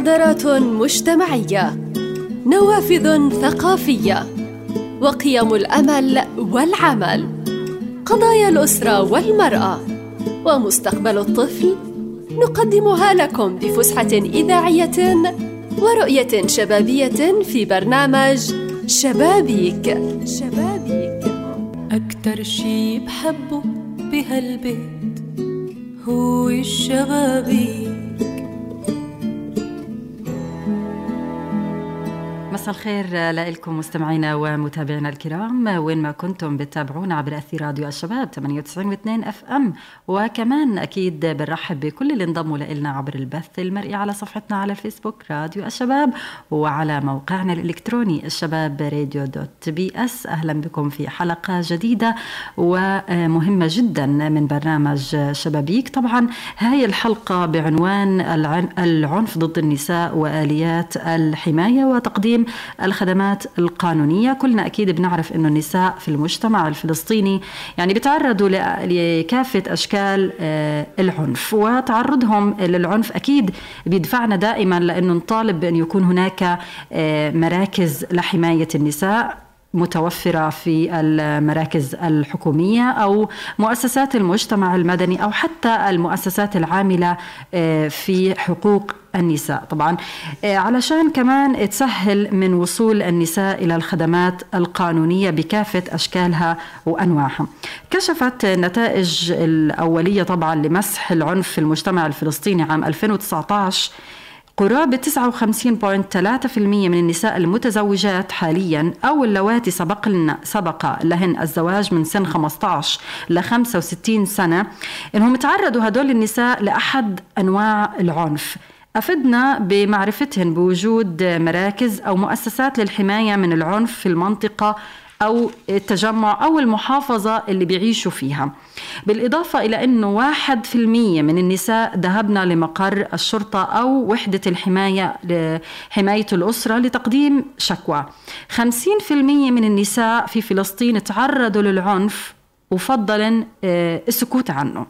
مبادرات مجتمعية نوافذ ثقافية وقيم الأمل والعمل قضايا الأسرة والمرأة ومستقبل الطفل نقدمها لكم بفسحة إذاعية ورؤية شبابية في برنامج شبابيك. شبابيك. أكتر شي بحبه بهالبيت هو الشبابيك. مساء الخير لكم مستمعينا ومتابعينا الكرام. وين ما كنتم بتتابعونا عبر أثير راديو الشباب 98.2 FM. وكمان أكيد بنرحب بكل اللي انضموا لنا عبر البث المرئي على صفحتنا على الفيسبوك راديو الشباب وعلى موقعنا الإلكتروني الشباب راديو dot ps أهلا بكم في حلقة جديدة ومهمة جدا من برنامج شبابيك. طبعا هاي الحلقة بعنوان العنف ضد النساء وآليات الحماية وتقديم الخدمات القانونية. كلنا أكيد بنعرف أنه النساء في المجتمع الفلسطيني يعني بيتعرضوا لكافة أشكال آه، العنف وتعرضهم للعنف أكيد بيدفعنا دائما لأنه نطالب بأن يكون هناك آه، مراكز لحماية النساء. متوفرة في المراكز الحكومية أو مؤسسات المجتمع المدني أو حتى المؤسسات العاملة آه، في حقوق النساء. طبعا آه، علشان كمان تسهل من وصول النساء إلى الخدمات القانونية بكافة أشكالها وأنواعها. كشفت النتائج الأولية طبعا لمسح العنف في المجتمع الفلسطيني عام 2019 قرابة 59.3% من النساء المتزوجات حاليا أو اللواتي سبق لنا سبق لهن الزواج من سن 15 ل 65 سنة. إنهم تعرضوا هدول النساء لأحد أنواع العنف. أفدنا بمعرفتهن بوجود مراكز أو مؤسسات للحماية من العنف في المنطقة أو التجمع أو المحافظة اللي بيعيشوا فيها. بالإضافة إلى أنه واحد في المية من النساء ذهبنا لمقر الشرطة أو وحدة الحماية لحماية الأسرة لتقديم شكوى. خمسين في المية من النساء في فلسطين تعرضوا للعنف وفضلا آه، السكوت عنه.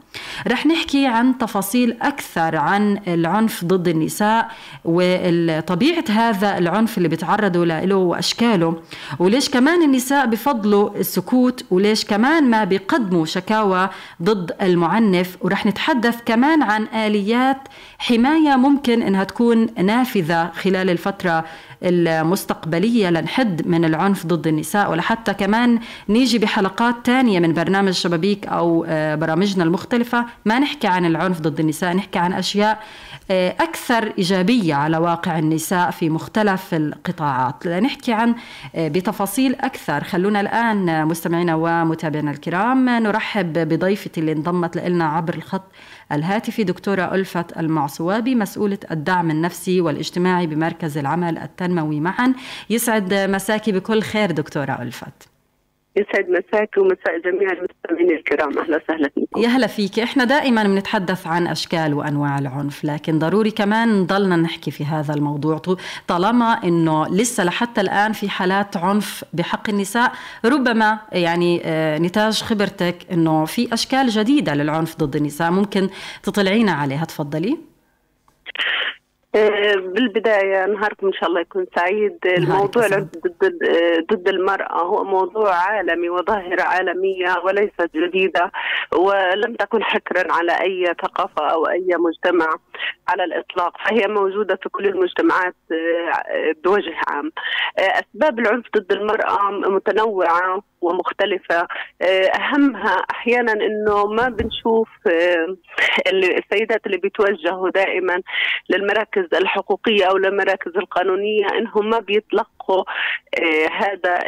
رح نحكي عن تفاصيل أكثر عن العنف ضد النساء وطبيعة هذا العنف اللي بيتعرضوا له وأشكاله. وليش كمان النساء بفضلوا السكوت؟ وليش كمان ما بيقدموا شكاوى ضد المعنف؟ ورح نتحدث كمان عن آليات حماية ممكن إنها تكون نافذة خلال الفترة المستقبلية لنحد من العنف ضد النساء. ولحتى كمان نيجي بحلقات تانية من برنامج شبابيك أو آه، برامجنا المختلفة. ما نحكي عن العنف ضد النساء نحكي عن أشياء آه، أكثر إيجابية على واقع النساء في مختلف القطاعات. لنحكي عن آه، بتفاصيل أكثر. خلونا الآن مستمعينا ومتابعينا الكرام نرحب بضيفتي اللي انضمت لنا عبر الخط الهاتفي دكتورة ألفت المعصوابي مسؤولة الدعم النفسي والاجتماعي بمركز العمل التنموي معا. يسعد مساكي بكل خير دكتورة ألفت. يسعد مساك ومساء جميع المستمعين الكرام. أهلا وسهلا فيكم. يا هلا فيك. إحنا دائما بنتحدث عن أشكال وأنواع العنف لكن ضروري كمان نضلنا نحكي في هذا الموضوع. طالما إنه لسه لحتى الآن في حالات عنف بحق النساء ربما يعني آه، نتاج خبرتك إنه في أشكال جديدة للعنف ضد النساء ممكن تطلعينا عليها. تفضلي. بالبداية نهاركم إن شاء الله يكون سعيد. الموضوع العنف ضد ضد المرأة هو موضوع عالمي وظاهرة عالمية وليست جديدة ولم تكن حكرا على أي ثقافة أو أي مجتمع على الإطلاق. فهي موجودة في كل المجتمعات آه، بوجه عام. آه، أسباب العنف ضد المرأة متنوعة ومختلفة. أهمها أحيانا أنه ما بنشوف السيدات اللي بيتوجهوا دائما للمراكز الحقوقية أو للمراكز القانونية أنهم ما بيتلقوا آه، هذا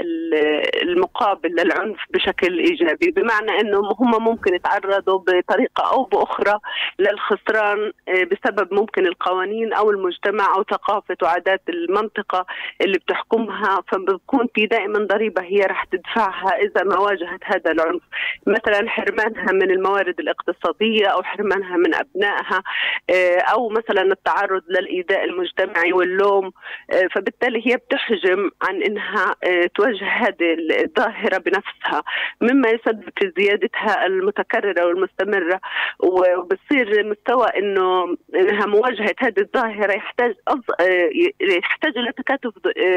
المقابل للعنف بشكل إيجابي. بمعنى أنهم هم ممكن يتعرضوا بطريقة أو بأخرى للخسران آه، بسبب ممكن القوانين أو المجتمع أو ثقافة وعادات المنطقة اللي بتحكمها. فبكون في دائما ضريبة هي رح تدفعها إذا ما واجهت هذا العنف. مثلا حرمانها من الموارد الاقتصادية أو حرمانها من أبنائها آه، أو مثلا التعرض للإيذاء المجتمعي واللوم فبالتالي هي بتحجز تنسجم عن إنها آه، توجه هذه الظاهرة بنفسها مما يسبب في زيادتها المتكررة والمستمرة وبصير مستوى إنه إنها مواجهة هذه الظاهرة يحتاج آه، يحتاج إلى تكاتف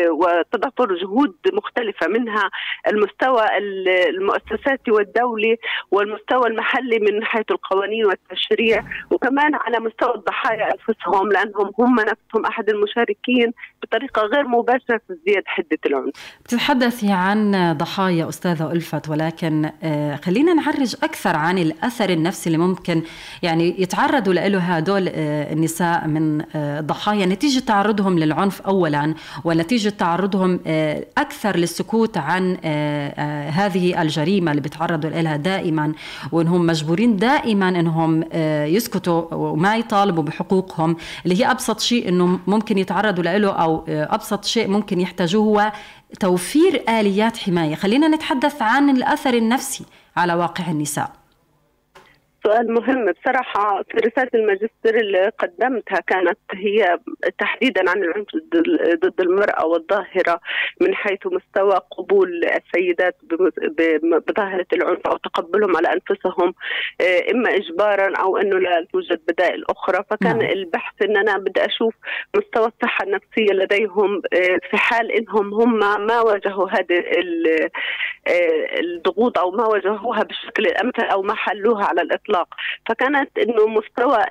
وتضافر جهود مختلفة منها المستوى المؤسساتي والدولي والمستوى المحلي من ناحيه القوانين والتشريع وكمان على مستوى الضحايا أنفسهم لأنهم هم نفسهم أحد المشاركين بطريقة غير مباشرة في زيادة حدة العنف. بتتحدثي عن ضحايا أستاذة ألفت ولكن آه، خلينا نعرج أكثر عن الأثر النفسي اللي ممكن يعني يتعرضوا له هدول آه، النساء من آه، ضحايا نتيجة تعرضهم للعنف اولا ونتيجة تعرضهم أكثر للسكوت عن هذه الجريمة اللي بيتعرضوا لها دائما وانهم مجبورين دائما إنهم يسكتوا وما يطالبوا بحقوقهم اللي هي أبسط شيء إنه ممكن يتعرضوا له أو أبسط شيء ممكن يحتاجوه هو توفير آليات حماية. خلينا نتحدث عن الأثر النفسي على واقع النساء. سؤال مهم. بصراحة في رسالة الماجستير اللي قدمتها كانت هي تحديدا عن العنف ضد المرأة والظاهرة من حيث مستوى قبول السيدات بظاهرة العنف أو تقبلهم على أنفسهم آه، إما إجبارا أو أنه لا توجد بدائل أخرى. فكان نعم. البحث أن أنا بدي أشوف مستوى الصحة النفسية لديهم آه، في حال إنهم هم ما واجهوا هذه آه، الضغوط أو ما واجهوها بالشكل الأمثل أو ما حلوها على الإطلاق. الاطلاق فكانت إنه مستوى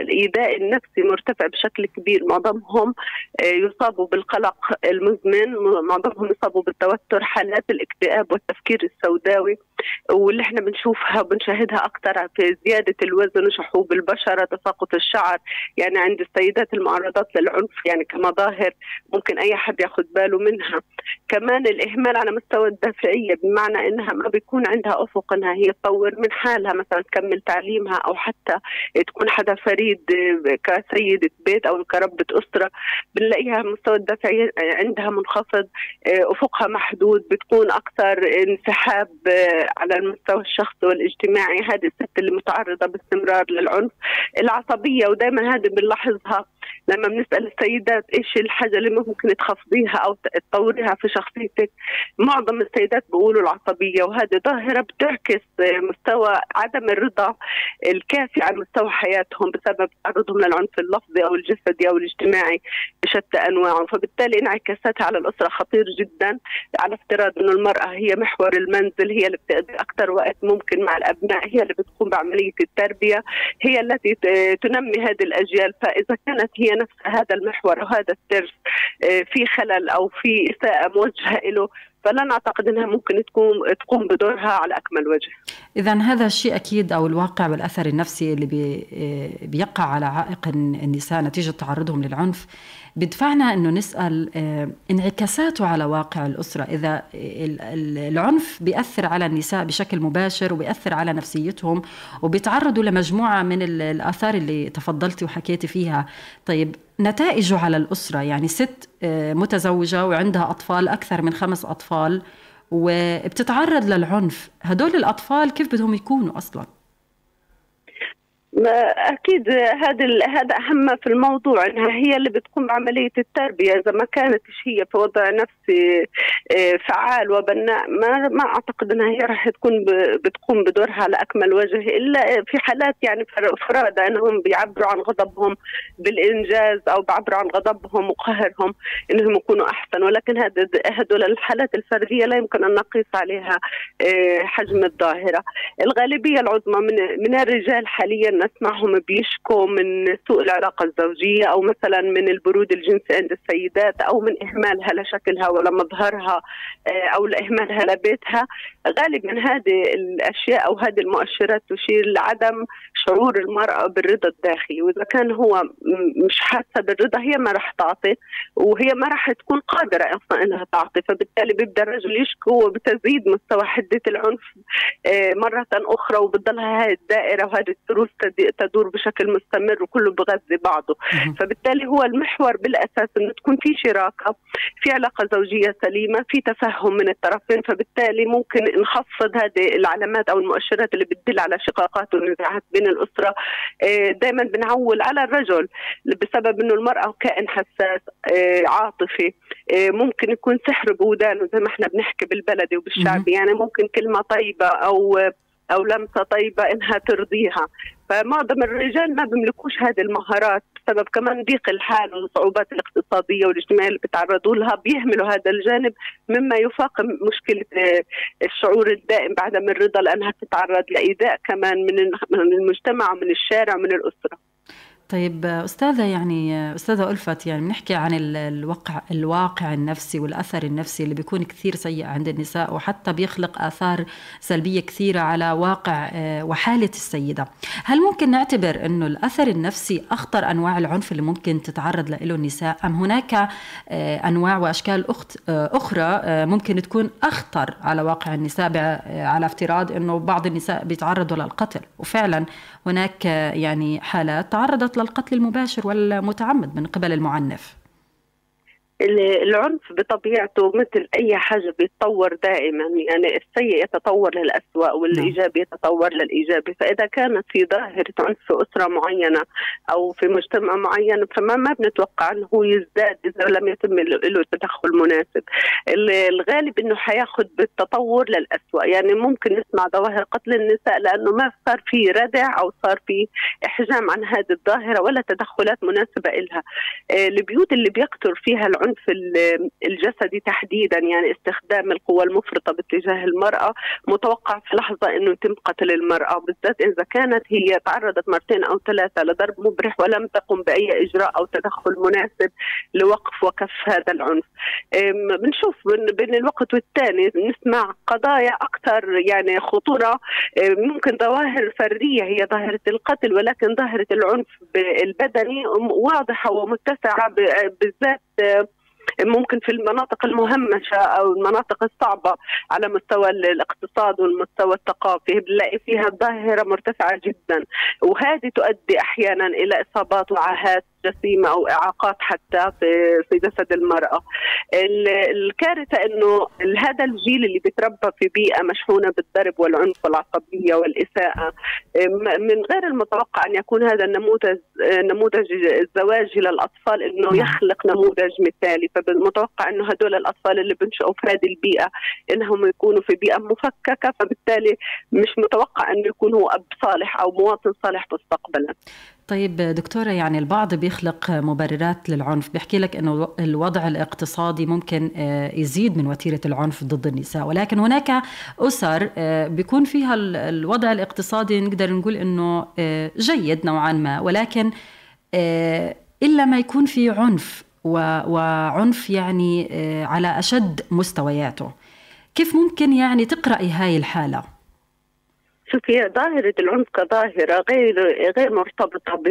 الإيذاء النفسي مرتفع بشكل كبير. معظمهم آه، يصابوا بالقلق المزمن. معظمهم يصابوا بالتوتر حالات الاكتئاب والتفكير السوداوي. واللي إحنا بنشوفها وبنشاهدها أكثر في زيادة الوزن وشحوب البشرة تساقط الشعر. يعني عند السيدات المعرضات للعنف يعني كمظاهر ممكن أي حد ياخذ باله منها. كمان الإهمال على مستوى الدافعية بمعنى إنها ما بيكون عندها أفق إنها هي تطور من حالها. مثلا تكمل تعليمها أو حتى تكون حدا فريد كسيدة بيت أو كربه أسرة بنلاقيها مستوى الدافعيه عندها منخفض أفقها محدود بتكون أكثر انسحاب على المستوى الشخصي والاجتماعي. هذه الست اللي متعرضة باستمرار للعنف العصبية ودائما هذه بنلاحظها لما بنسأل السيدات إيش الحاجة اللي ممكن تخفضيها أو تطوريها في شخصيتك معظم السيدات بيقولوا العصبية وهذه ظاهرة بتعكس مستوى عدم الرضا الكافي عن مستوى حياتهم بسبب تعرضهم للعنف اللفظي أو الجسدي أو الاجتماعي بشتى انواعه فبالتالي انعكاساتها على الأسرة خطير جدا على افتراض إنه المرأة هي محور المنزل هي اللي بتقضي أكثر وقت ممكن مع الأبناء هي اللي بتقوم بعملية التربية هي التي تنمي هذه الأجيال. فإذا كانت هي نفس هذا المحور وهذا الترس آه، في خلل أو في إساءة موجهة له فلا أعتقد إنها ممكن تكون تقوم بدورها على أكمل وجه. اذا هذا الشيء أكيد أو الواقع والأثر النفسي اللي بي آه، بيقع على عائق النساء نتيجة تعرضهم للعنف بدفعنا إنه نسأل آه، انعكاساته على واقع الأسرة. إذا العنف بيأثر على النساء بشكل مباشر وبيأثر على نفسيتهم وبيتعرضوا لمجموعة من الآثار اللي تفضلتي وحكيتي فيها. طيب نتائجه على الأسرة يعني ست آه، متزوجة وعندها أطفال أكثر من خمس أطفال وبتتعرض للعنف. هدول الأطفال كيف بدهم يكونوا أصلا؟ أكيد هذا هذا أهم في الموضوع إنها هي اللي بتقوم بعملية التربية. إذا ما كانت هي في وضع نفسي آه، فعال وبناء ما ما أعتقد إنها هي راح تكون بتقوم بدورها على أكمل وجه. إلا في حالات يعني فرادى إنهم بيعبروا عن غضبهم بالإنجاز أو بيعبروا عن غضبهم وقهرهم إنهم يكونوا أحسن. ولكن هذا هدول الحالات الفردية لا يمكن أن نقيس عليها آه، حجم الظاهرة. الغالبية العظمى من من الرجال حاليا نسمعهم بيشكوا من سوء العلاقة الزوجية أو مثلا من البرود الجنسي عند السيدات أو من إهمالها لشكلها ولا مظهرها آه، أو لإهمالها لبيتها. غالبا هذه الأشياء أو هذه المؤشرات تشير لعدم شعور المرأة بالرضا الداخلي. وإذا كان هو مش حاسة بالرضا هي ما راح تعطي وهي ما راح تكون قادرة أصلا أنها تعطي. فبالتالي بيبدأ الرجل يشكو وبتزيد مستوى حدة العنف آه، مرة أخرى. وبتضلها هذه الدائرة وهذه التروس تدور بشكل مستمر وكله بغذي بعضه. فبالتالي هو المحور بالأساس إنه تكون في شراكة في علاقة زوجية سليمة في تفهم من الطرفين. فبالتالي ممكن نخفض هذه العلامات أو المؤشرات اللي بتدل على شقاقات ونزاعات بين الأسرة. آه، دائما بنعول على الرجل بسبب إنه المرأة كائن حساس آه، عاطفي. آه، ممكن يكون سحر بودانه زي ما إحنا بنحكي بالبلدي وبالشعبي. يعني ممكن كلمة طيبة أو أو لمسه طيبه إنها ترضيها. فمعظم الرجال ما بيملكوش هذه المهارات بسبب كمان ضيق الحال والصعوبات الاقتصادية والاجتماعية اللي بيتعرضوا لها بيهملوا هذا الجانب مما يفاقم مشكلة آه، الشعور الدائم بعدم الرضا لأنها تتعرض لإيذاء كمان من المجتمع ومن الشارع ومن الأسرة. طيب أستاذة يعني أستاذة ألفت يعني بنحكي عن الواقع الواقع النفسي والأثر النفسي اللي بيكون كثير سيء عند النساء وحتى بيخلق آثار سلبية كثيرة على واقع آه، وحالة السيدة. هل ممكن نعتبر إنه الأثر النفسي أخطر أنواع العنف اللي ممكن تتعرض له النساء؟ أم هناك آه، أنواع وأشكال أخت آه، أخرى ممكن تكون أخطر على واقع النساء على افتراض إنه بعض النساء بيتعرضوا للقتل؟ وفعلا هناك يعني حالات تعرضت القتل المباشر والمتعمد من قبل المعنف. العنف بطبيعته مثل أي حاجة بيتطور دائما. يعني السيء يتطور للاسوء والإيجابي نعم. يتطور للإيجابي. فإذا كانت في ظاهرة عنف في أسرة معينة أو في مجتمع معين فما ما بنتوقع أنه هو يزداد إذا لم يتم له تدخل مناسب. الغالب إنه حياخذ بالتطور للاسوء يعني ممكن نسمع ظواهر قتل النساء لأنه ما صار في ردع أو صار في إحجام عن هذه الظاهرة ولا تدخلات مناسبة لها آه، البيوت اللي بيكثر فيها العنف العنف الجسدي تحديدا يعني استخدام القوى المفرطة باتجاه المرأة متوقع في لحظة إنه يتم قتل المرأة بالذات إذا كانت هي تعرضت مرتين أو ثلاثة لضرب مبرح ولم تقم بأي إجراء أو تدخل مناسب لوقف وكف هذا العنف. بنشوف بين الوقت والثاني نسمع قضايا أكثر يعني خطورة ممكن ظواهر فردية هي ظاهرة القتل ولكن ظاهرة العنف البدني واضحة ومتسعة بالذات ممكن في المناطق المهمشة أو المناطق الصعبة على مستوى الاقتصاد والمستوى الثقافي. بنلاقي فيها ظاهرة مرتفعة جدا. وهذه تؤدي أحيانا إلى إصابات وعاهات جسيمة أو إعاقات حتى في في جسد المرأة. الكارثة إنه هذا الجيل اللي بيتربى في بيئة مشحونة بالضرب والعنف والعصبية والإساءة من غير المتوقع أن يكون هذا النموذج نموذج الزواج للاطفال إنه نعم. يخلق نموذج مثالي فبالمتوقع إنه هدول الأطفال اللي بنشأوا في هذه البيئة إنهم يكونوا في بيئة مفككة فبالتالي مش متوقع انه يكون هو أب صالح أو مواطن صالح مستقبلا. طيب دكتورة يعني البعض بيخلق مبررات للعنف. بيحكي لك أنه الوضع الاقتصادي ممكن آه، يزيد من وتيرة العنف ضد النساء. ولكن هناك أسر آه، بيكون فيها الوضع الاقتصادي نقدر نقول أنه آه، جيد نوعا ما. ولكن إلا ما يكون في عنف وعنف يعني على أشد مستوياته. كيف ممكن يعني تقرأي هاي الحالة؟ شوفي ظاهرة العنف كظاهرة غير غير مرتبطة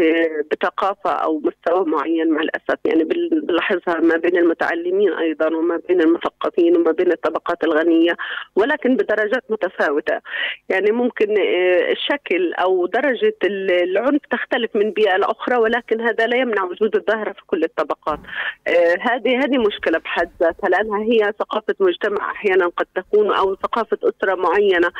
بثقافة أو مستوى معين مع الأسف. يعني بنلاحظها ما بين المتعلمين أيضا وما بين المثقفين وما بين الطبقات الغنية ولكن بدرجات متفاوتة. يعني ممكن آه، الشكل أو درجة العنف تختلف من بيئة لأخرى ولكن هذا لا يمنع وجود الظاهرة في كل الطبقات. آه، هذه هذه مشكلة بحد ذاتها. لأنها هي ثقافة مجتمع أحيانا قد تكون أو ثقافة أسرة معينة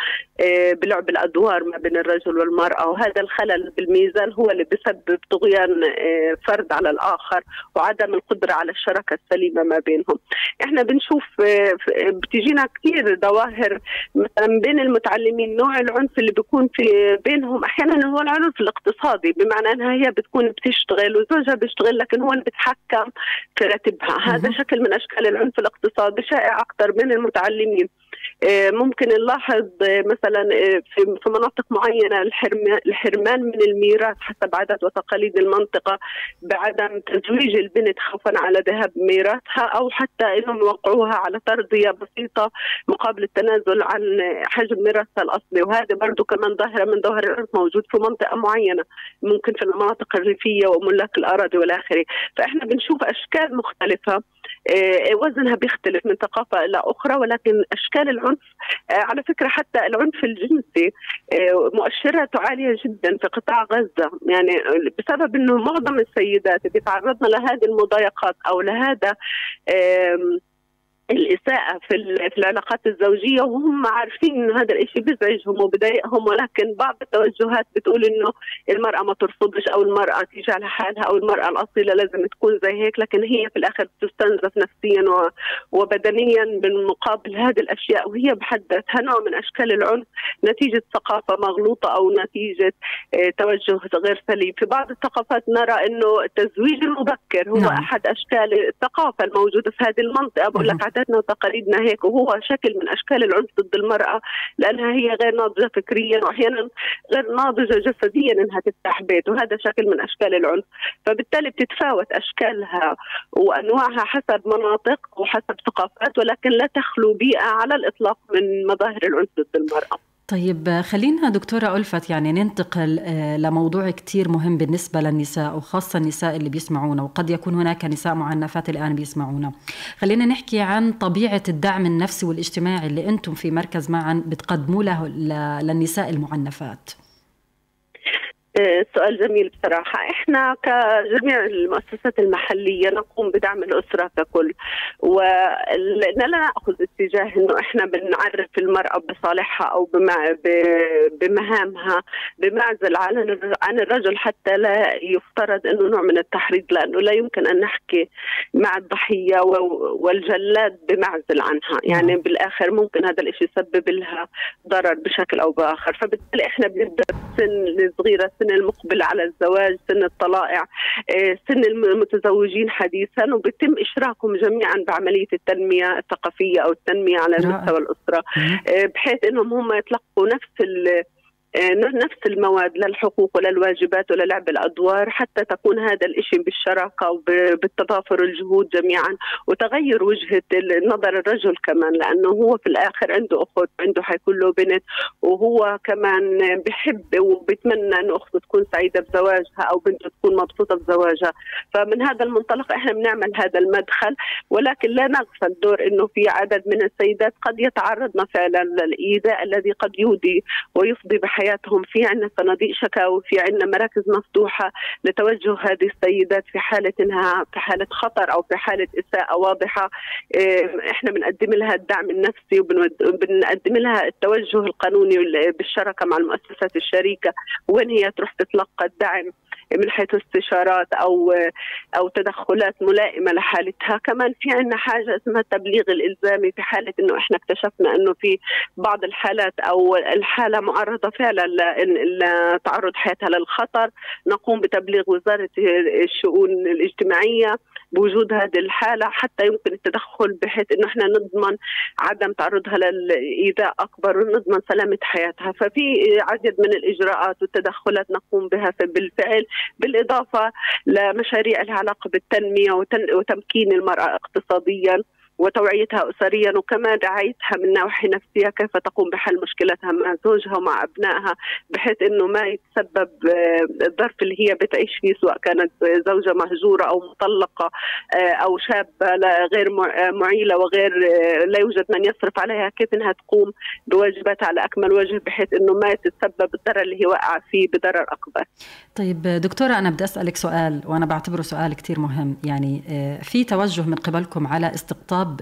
آه، بلعب الأدوار الادوار ما بين الرجل والمرأة وهذا الخلل بالميزان هو اللي بسبب طغيان آه، فرد على الآخر وعدم القدرة على الشراكة السليمة ما بينهم. إحنا بنشوف آه، بتجينا كثير ظواهر مثلا بين المتعلمين نوع العنف اللي بيكون في بينهم أحيانا هو العنف الاقتصادي بمعنى إنها هي بتكون بتشتغل وزوجها بيشتغل لكن هو اللي بيتحكم في راتبها، هذا شكل من أشكال العنف الاقتصادي شائع أكثر بين المتعلمين. آه، ممكن نلاحظ آه، مثلا آه، في مناطق معينة الحرمان من الميراث حسب عادات وتقاليد المنطقة بعدم تزويج البنت خوفا على ذهاب ميراثها أو حتى إنهم يوقعوها على ترضيه بسيطة مقابل التنازل عن حجم ميراثها الأصلي. وهذا برضه كمان ظاهرة من ظواهر العنف موجود في منطقة معينة ممكن في المناطق الريفية وملاك الأراضي والاخره فإحنا بنشوف أشكال مختلفة وزنها بيختلف من ثقافة إلى أخرى ولكن أشكال العنف على فكرة حتى العنف الجنسي مؤشراته عالية جدا في قطاع غزة. يعني بسبب إنه معظم السيدات بيتعرضن لهذه المضايقات أو لهذا الإساءة في في العلاقات الزوجية وهم عارفين إنه هذا الشيء بيزعجهم وبضايقهم ولكن بعض التوجهات بتقول إنه المرأة ما ترفضش أو المرأة تيجي على حالها أو المرأة الأصيلة لازم تكون زي هيك لكن هي في الآخر بتستنزف نفسيا وبدنيا بالمقابل هذه الأشياء وهي بحد ذاتها نوع من أشكال العنف نتيجة ثقافة مغلوطة أو نتيجة آه، توجه غير سليم. في بعض الثقافات نرى إنه التزويج المبكر هو نعم. أحد أشكال الثقافة الموجودة في هذه المنطقة. بقول لك عاداتنا وتقاليدنا هيك وهو شكل من أشكال العنف ضد المرأة لأنها هي غير ناضجة فكريا واحيانا غير ناضجة جسديا إنها تفتح بيت وهذا شكل من أشكال العنف. فبالتالي بتتفاوت أشكالها وأنواعها حسب مناطق وحسب ثقافات ولكن لا تخلو بيئة على الإطلاق من مظاهر العنف ضد المرأة. طيب خلينا دكتورة ألفت يعني ننتقل آه، لموضوع كتير مهم بالنسبة للنساء وخاصة النساء اللي بيسمعونا وقد يكون هناك نساء معنفات الآن بيسمعونا. خلينا نحكي عن طبيعة الدعم النفسي والاجتماعي اللي أنتم في مركز معا بتقدموا له للنساء المعنفات. سؤال جميل بصراحة. إحنا كجميع المؤسسات المحلية نقوم بدعم الأسرة ككل ولنا لا نأخذ اتجاه إنه إحنا بنعرف المرأة بصالحها أو بمهامها بمعزل عن الرجل حتى لا يفترض إنه نوع من التحريض لأنه لا يمكن أن نحكي مع الضحية والجلاد بمعزل عنها. يعني نعم. بالآخر ممكن هذا الإشي يسبب لها ضرر بشكل أو بآخر. فبالتالي إحنا بنبدأ سن الصغيرة السن المقبل على الزواج سن الطلائع آه، سن المتزوجين حديثا وبيتم إشراكهم جميعا بعملية التنمية الثقافية أو التنمية على مستوى الأسرة. آه، بحيث إنهم هم يتلقوا نفس نفس المواد للحقوق وللواجبات وللعب الأدوار حتى تكون هذا الإشي بالشراكة وبالتضافر الجهود جميعا وتغير وجهة نظر الرجل كمان لأنه هو في الآخر عنده أخت عنده حيكون له بنت وهو كمان بحب وبتمنى إنه أخته تكون سعيدة بزواجها أو بنته تكون مبسوطة بزواجها. فمن هذا المنطلق إحنا بنعمل هذا المدخل ولكن لا نغفل دور إنه في عدد من السيدات قد يتعرضن فعلا للإيذاء الذي قد يودي ويفضي بحياتها حياتهم في عندنا صناديق شكاوي في عندنا مراكز مفتوحة لتوجه هذه السيدات في حالة انها في حالة خطر أو في حالة إساءة واضحة. إحنا بنقدم لها الدعم النفسي وبنقدم لها التوجه القانوني بالشراكة مع المؤسسات الشريكة. وين هي تروح تتلقى الدعم؟ من حيث استشارات أو أو تدخلات ملائمة لحالتها، كمان في عندنا حاجة اسمها التبليغ الإلزامي في حالة إنه إحنا اكتشفنا إنه في بعض الحالات أو الحالة معرضة فعلا لتعرض حياتها للخطر، نقوم بتبليغ وزارة الشؤون الاجتماعية بوجود هذه الحالة حتى يمكن التدخل بحيث إنه إحنا نضمن عدم تعرضها للإيذاء أكبر ونضمن سلامة حياتها، ففي عدد من الإجراءات والتدخلات نقوم بها بالفعل. بالإضافة لمشاريع لها علاقة بالتنمية وتمكين المرأة اقتصاديا. وتوعيتها أسريا وكمان رعايتها من ناحية نفسية كيف تقوم بحل مشكلتها مع زوجها ومع أبنائها بحيث أنه ما يتسبب آه، الظرف اللي هي بتعيش فيه سواء كانت زوجة مهجورة أو مطلقة آه، أو شابة غير آه، معيلة وغير لا يوجد من يصرف عليها كيف أنها تقوم بواجباتها على أكمل وجه بحيث أنه ما تتسبب الضرر اللي هي واقعة فيه بضرر أكبر. طيب دكتورة أنا بدي أسألك سؤال وأنا بعتبره سؤال كتير مهم. يعني في توجه من قبلكم على استقطاب الخطاب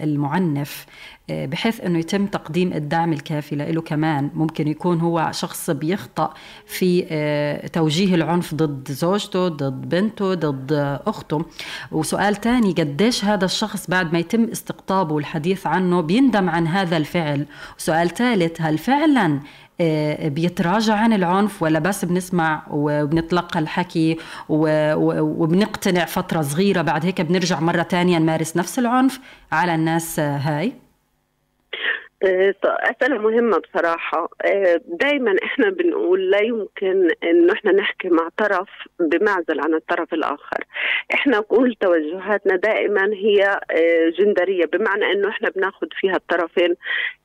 المعنف آه، بحيث إنه يتم تقديم الدعم الكافي له كمان. ممكن يكون هو شخص بيخطأ في آه، توجيه العنف ضد زوجته ضد بنته ضد أخته. وسؤال تاني قديش هذا الشخص بعد ما يتم استقطابه والحديث عنه بيندم عن هذا الفعل؟ وسؤال ثالث هل فعلا بيتراجع عن العنف ولا بس بنسمع وبنتلقى الحكي وبنقتنع فترة صغيرة بعد هيك بنرجع مرة تانية نمارس نفس العنف على الناس هاي؟ أسئلة مهمة بصراحة. آه، دائما إحنا بنقول لا يمكن إنه إحنا نحكي مع طرف بمعزل عن الطرف الآخر. إحنا كل توجهاتنا دائما هي آه، جندرية بمعنى إنه إحنا بناخذ فيها الطرفين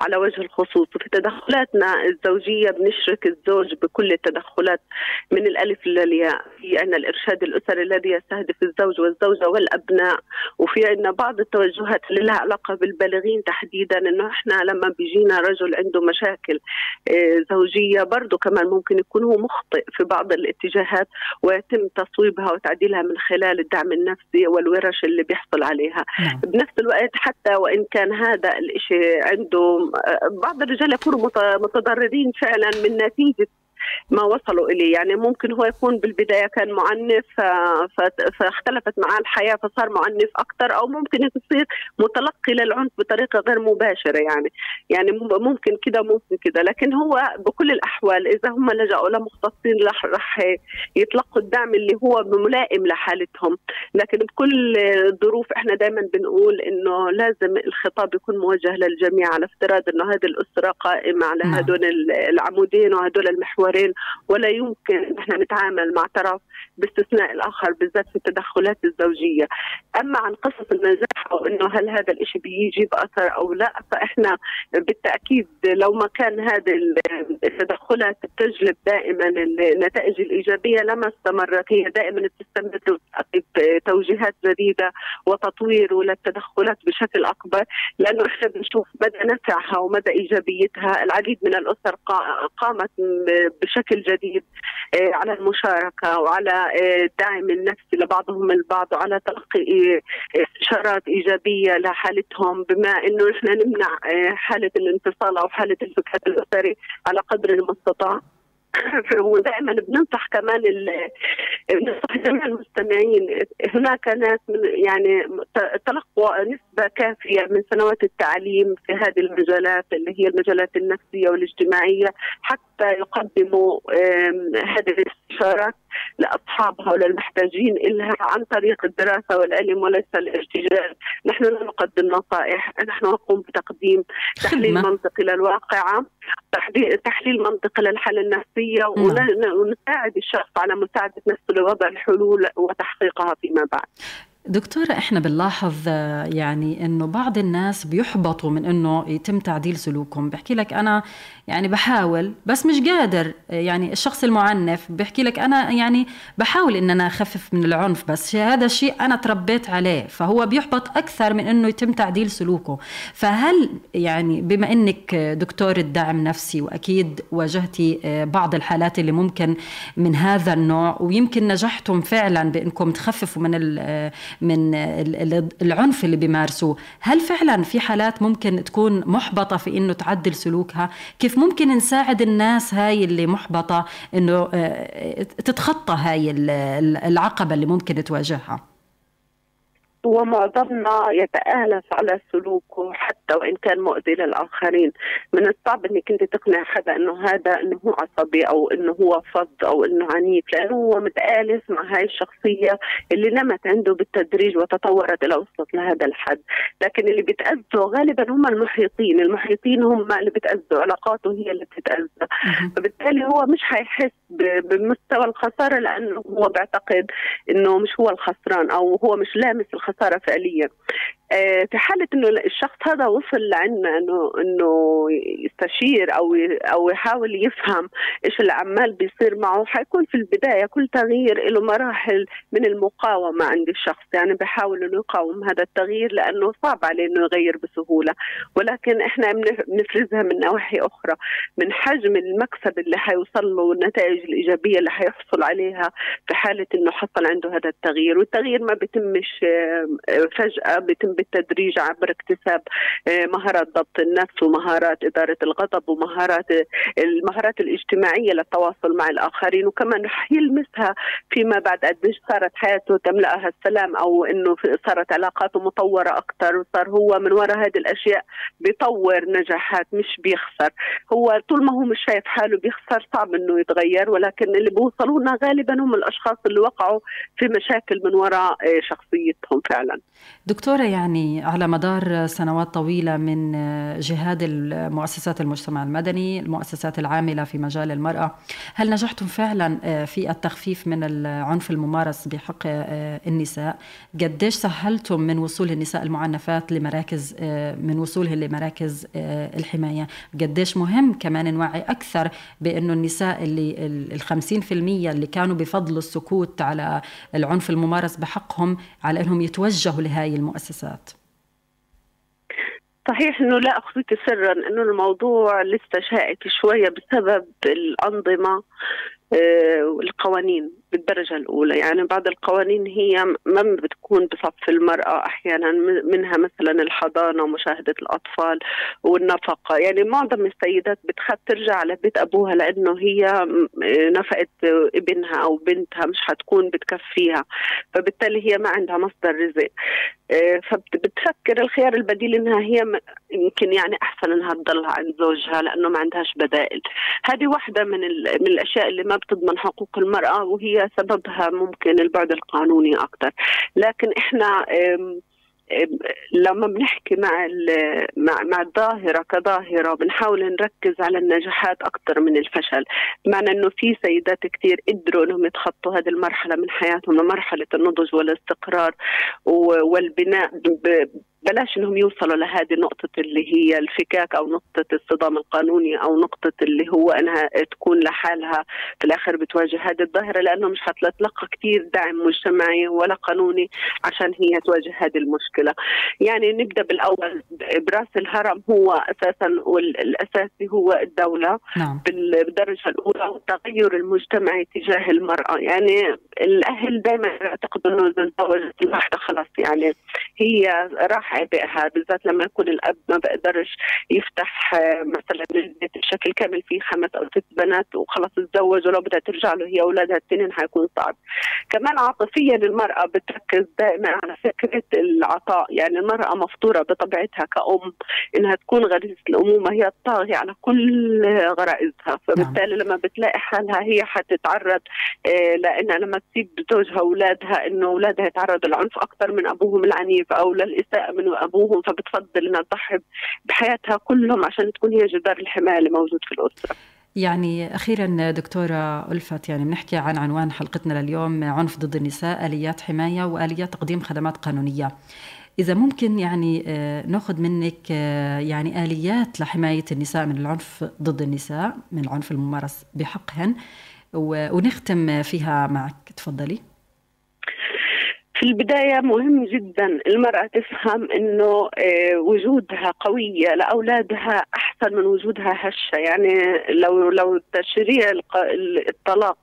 على وجه الخصوص. وفي تدخلاتنا الزوجية بنشرك الزوج بكل التدخلات من الألف للياء في عندنا الإرشاد الأسري الذي يستهدف الزوج والزوجة والأبناء. وفي عندنا بعض التوجهات اللي لها علاقة بالبالغين تحديدا إنه إحنا لما لما بيجينا رجل عنده مشاكل آه، زوجية برضه كمان ممكن يكون هو مخطئ في بعض الاتجاهات ويتم تصويبها وتعديلها من خلال الدعم النفسي والورش اللي بيحصل عليها نعم. بنفس الوقت حتى وإن كان هذا الإشي عنده آه، بعض الرجال يكونوا متضررين فعلا من نتيجة ما وصلوا إليه. يعني ممكن هو يكون بالبداية كان معنف فاختلفت معاه الحياة فصار معنف أكثر أو ممكن يصير متلقي للعنف بطريقة غير مباشرة يعني. يعني ممكن كده ممكن كده. لكن هو بكل الأحوال إذا هم لجأوا لمختصين رح يتلقوا الدعم اللي هو ملائم لحالتهم. لكن بكل الظروف إحنا دائما بنقول إنه لازم الخطاب يكون موجه للجميع على افتراض إنه هذه الأسرة قائمة على نعم. هدول العمودين وهدول المحورين. الآخرين ولا يمكن نحن نتعامل مع طرف باستثناء الآخر بالذات في التدخلات الزوجية. أما عن قصة النجاح أو أنه هل هذا الإشي بيجيب أثر أو لا فإحنا بالتأكيد لو ما كان هذه التدخلات تجلب دائما النتائج الإيجابية لما استمرت. هي دائما تستمر توجيهات جديدة وتطوير للتدخلات بشكل أكبر لأنه إحنا بنشوف مدى نفعها ومدى إيجابيتها. العديد من الأسر قامت بشكل جديد آه، على المشاركة وعلى آه، الدعم النفسي لبعضهم البعض وعلى تلقي استشارات آه، إيجابية لحالتهم بما أنه نحن نمنع حالة الانفصال أو حالة الفكاك الأسري على قدر المستطاع. ودائما بننصح كمان بننصح جميع المستمعين هناك ناس من يعني تلقوا نسبة كافية من سنوات التعليم في هذه المجالات اللي هي المجالات النفسية والاجتماعية حتى يقدموا هذه الاستشارات لأصحابها وللمحتاجين لها عن طريق الدراسة والعلم وليس الارتجال، نحن لا نقدم نصائح، نحن نقوم بتقديم تحليل منطقي للواقعة، تحليل منطقي للحالة النفسية نعم. ونساعد الشخص على مساعدة نفسه لوضع الحلول وتحقيقها فيما بعد. دكتورة إحنا بنلاحظ يعني إنه بعض الناس بيحبطوا من إنه يتم تعديل سلوكهم. بحكي لك أنا يعني بحاول بس مش قادر. يعني الشخص المعنف بحكي لك أنا يعني بحاول إن أنا أخفف من العنف بس هذا الشيء أنا تربيت عليه. فهو بيحبط أكثر من إنه يتم تعديل سلوكه. فهل يعني بما إنك دكتور الدعم نفسي وأكيد واجهتي بعض الحالات اللي ممكن من هذا النوع ويمكن نجحتم فعلا بإنكم تخففوا من من العنف اللي بيمارسوه. هل فعلا في حالات ممكن تكون محبطة في إنه تعدل سلوكها؟ كيف ممكن نساعد الناس هاي اللي محبطة إنه آه، تتخطى هاي العقبة اللي ممكن تواجهها؟ ومعظمنا يتآلف على سلوكه حتى وإن كان مؤذي للآخرين. من الصعب أنك أنت تقنع حدا أنه هذا أنه هو عصبي أو أنه هو فظ أو أنه عنيف لأنه هو متآلف مع هاي الشخصية اللي نمت عنده بالتدريج وتطورت إلى وصلت لهذا الحد. لكن اللي بتأذوا غالبا هم المحيطين المحيطين هم اللي بتأذوا علاقاته هي اللي بتتأذى. فبالتالي هو مش حيحس بمستوى الخسارة لأنه هو بيعتقد أنه مش هو الخسران أو هو مش لامس الخسارة خساره فعليا. آه، في حالة إنه الشخص هذا وصل لعنا انه إنه يستشير أو أو يحاول يفهم إيش اللي عمال بيصير معه. حيكون في البداية كل تغيير له مراحل من المقاومة عند الشخص. يعني بحاول إنه يقاوم هذا التغيير لأنه صعب عليه إنه يغير بسهولة. ولكن إحنا بنفرزها من نواحي أخرى من حجم المكسب اللي حيوصل له والنتائج الإيجابية اللي حيحصل عليها في حالة إنه حصل عنده هذا التغيير. والتغيير ما بيتمش آه، فجأة بيتم بالتدريج عبر اكتساب آه، مهارات ضبط النفس ومهارات إدارة الغضب ومهارات المهارات الاجتماعية للتواصل مع الآخرين. وكمان رح يلمسها فيما بعد قديش صارت حياته تملأها السلام أو إنه صارت علاقاته مطورة أكثر وصار هو من وراء هذه الأشياء بيطور نجاحات مش بيخسر. هو طول ما هو مش شايف حاله بيخسر صعب إنه يتغير. غير ولكن اللي بوصلونا غالبا هم الأشخاص اللي وقعوا في مشاكل من وراء آه، شخصيتهم فعلا. دكتورة يعني على مدار سنوات طويلة من جهاد المؤسسات المجتمع المدني المؤسسات العاملة في مجال المرأة هل نجحتم فعلا في التخفيف من العنف الممارس بحق النساء؟ قديش سهلتم من وصول النساء المعنفات لمراكز من وصولهن لمراكز الحماية؟ قديش مهم كمان نوعي أكثر بأنه النساء اللي في المية اللي كانوا بفضلوا السكوت على العنف الممارس بحقهم على أنهم يتوجهوا لهاي المؤسسات. صحيح إنه لا أخفيك سرا إنه الموضوع لسه شائك شوية بسبب الأنظمة. القوانين بالدرجة الأولى. يعني بعض القوانين هي ما بتكون بصف المرأة أحيانا منها مثلا الحضانة ومشاهدة الأطفال والنفقة. يعني معظم السيدات بتخاف ترجع على بيت أبوها لأنه هي نفقت ابنها أو بنتها مش حتكون بتكفيها. فبالتالي هي ما عندها مصدر رزق. آه، فبتفكر الخيار البديل إنها هي يمكن يعني أحسن إنها تضلها عند زوجها لأنه ما عندهاش بدائل. هذه واحدة من من الأشياء اللي ما بتضمن حقوق المرأة وهي سببها ممكن البعد القانوني أكثر لكن إحنا لما بنحكي مع مع مع الظاهرة كظاهرة بنحاول نركز على النجاحات أكثر من الفشل. بمعنى إنه في سيدات كثير قدروا إنهم يتخطوا هذه المرحلة من حياتهم لمرحلة النضج والاستقرار والبناء بلاش إنهم يوصلوا لهذه النقطة اللي هي الفكاك أو نقطة الصدام القانوني أو نقطة اللي هو إنها تكون لحالها في الآخر بتواجه هذه الظاهرة لأنه مش حتلقى كثير دعم مجتمعي ولا قانوني عشان هي تواجه هذه المشكلة. يعني نبدأ بالأول. براس الهرم هو أساسا والأساسي هو الدولة نعم. بالدرجة الأولى والتغير المجتمعي تجاه المرأة. يعني الأهل دائما يعتقدوا إنه إذا تزوجت خلاص يعني هي راح عبئها بالذات لما يكون الأب ما بقدرش يفتح آه، مثلا البيت بشكل كامل فيه خمس أو ست بنات وخلص تزوج ولو بدها ترجع له هي اولادها الاثنين حيكون صعب. كمان عاطفيا المرأة بتركز دائما على فكرة العطاء يعني المرأة مفطورة بطبيعتها كأم إنها تكون غريزة الأمومة هي الطاغية على كل غرائزها. فبالتالي لما بتلاقي حالها هي حتتعرض آه، لانها لما تسيب زوجها وأولادها إنه أولادها يتعرضوا للعنف أكثر من أبوهم العنيف أو للإساءة من ابوهم فبتفضل إنها تضحي بحياتها كلهم عشان تكون هي جدار الحماية اللي موجود في الأسرة. يعني أخيرا دكتورة ألفت يعني بنحكي عن عنوان حلقتنا لليوم عنف ضد النساء آليات حماية وآليات تقديم خدمات قانونية. إذا ممكن يعني آه، نأخذ منك آه، يعني آليات لحماية النساء من العنف ضد النساء من العنف الممارس بحقهن ونختم فيها معك. تفضلي. في البداية مهم جدا المرأة تفهم أنه آه، وجودها قوية لأولادها أحسن. من وجودها هشة. يعني لو لو تشريع الطلاق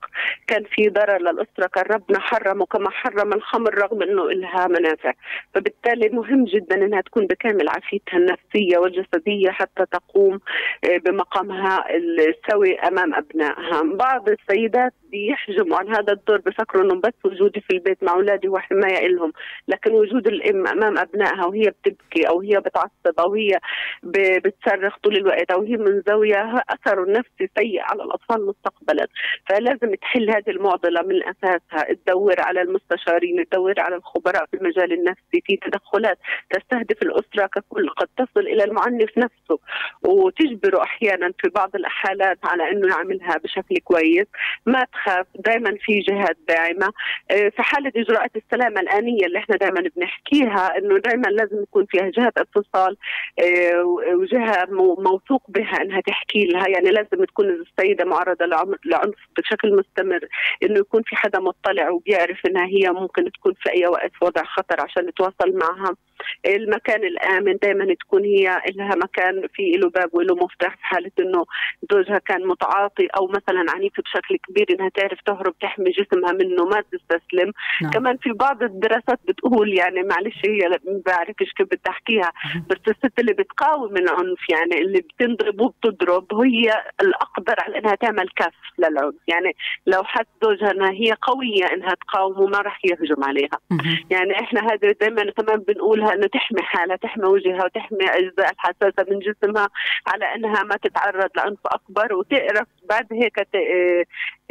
كان في ضرر للأسرة كان ربنا حرمه كما حرم الخمر رغم أنه لها منافع. فبالتالي مهم جدا أنها تكون بكامل عافيتها النفسية والجسدية حتى تقوم آه، بمقامها السوي أمام أبنائها. بعض السيدات بيحجموا عن هذا الدور بفكروا أنه بس وجودي في البيت مع أولادي وحماية حمايه لهم لكن وجود الأم أمام أبنائها وهي بتبكي أو هي بتعصب أو هي بتصرخ طول الوقت أو هي منزويه أثر نفسي سيء على الأطفال مستقبلا. فلازم تحل هذه المعضلة من أساسها. تدور على المستشارين تدور على الخبراء في المجال النفسي في تدخلات. تستهدف الأسرة ككل. قد تصل إلى المعنف نفسه. وتجبره أحيانا في بعض الحالات على أنه يعملها بشكل كويس. ما تخاف. دائما في جهات داعمة. آه، في حالة إجراءات السلام الدعم الآنية اللي إحنا دائما بنحكيها إنه دائما لازم يكون فيها جهة اتصال آه، وجهة موثوق بها إنها تحكي لها. يعني لازم تكون السيدة معرضة لعنف بشكل مستمر إنه يكون في حدا مطلع وبيعرف إنها هي ممكن تكون في أي وقت وضع خطر عشان يتواصل معها. المكان الآمن دائما تكون هي لها مكان في له باب وله مفتاح في حالة إنه زوجها كان متعاطي أو مثلا عنيف بشكل كبير إنها تعرف تهرب تحمي جسمها منه ما تستسلم. نعم. كمان في بعض الدراسات بتقول يعني معلش هي ما بعرفش كيف بدي احكيها بس الست اللي بتقاوم العنف يعني اللي بتنضرب وبتضرب هي الأقدر على إنها تعمل كف للعنف. يعني لو حد زوجها إنها هي قوية إنها تقاوم وما راح يهجم عليها. يعني إحنا هذا دائما كمان بنقولها انه تحمي حالها تحمي وجهها وتحمي اجزاء الحساسه من جسمها على أنها ما تتعرض لعنف أكبر. وتعرف بعد هيك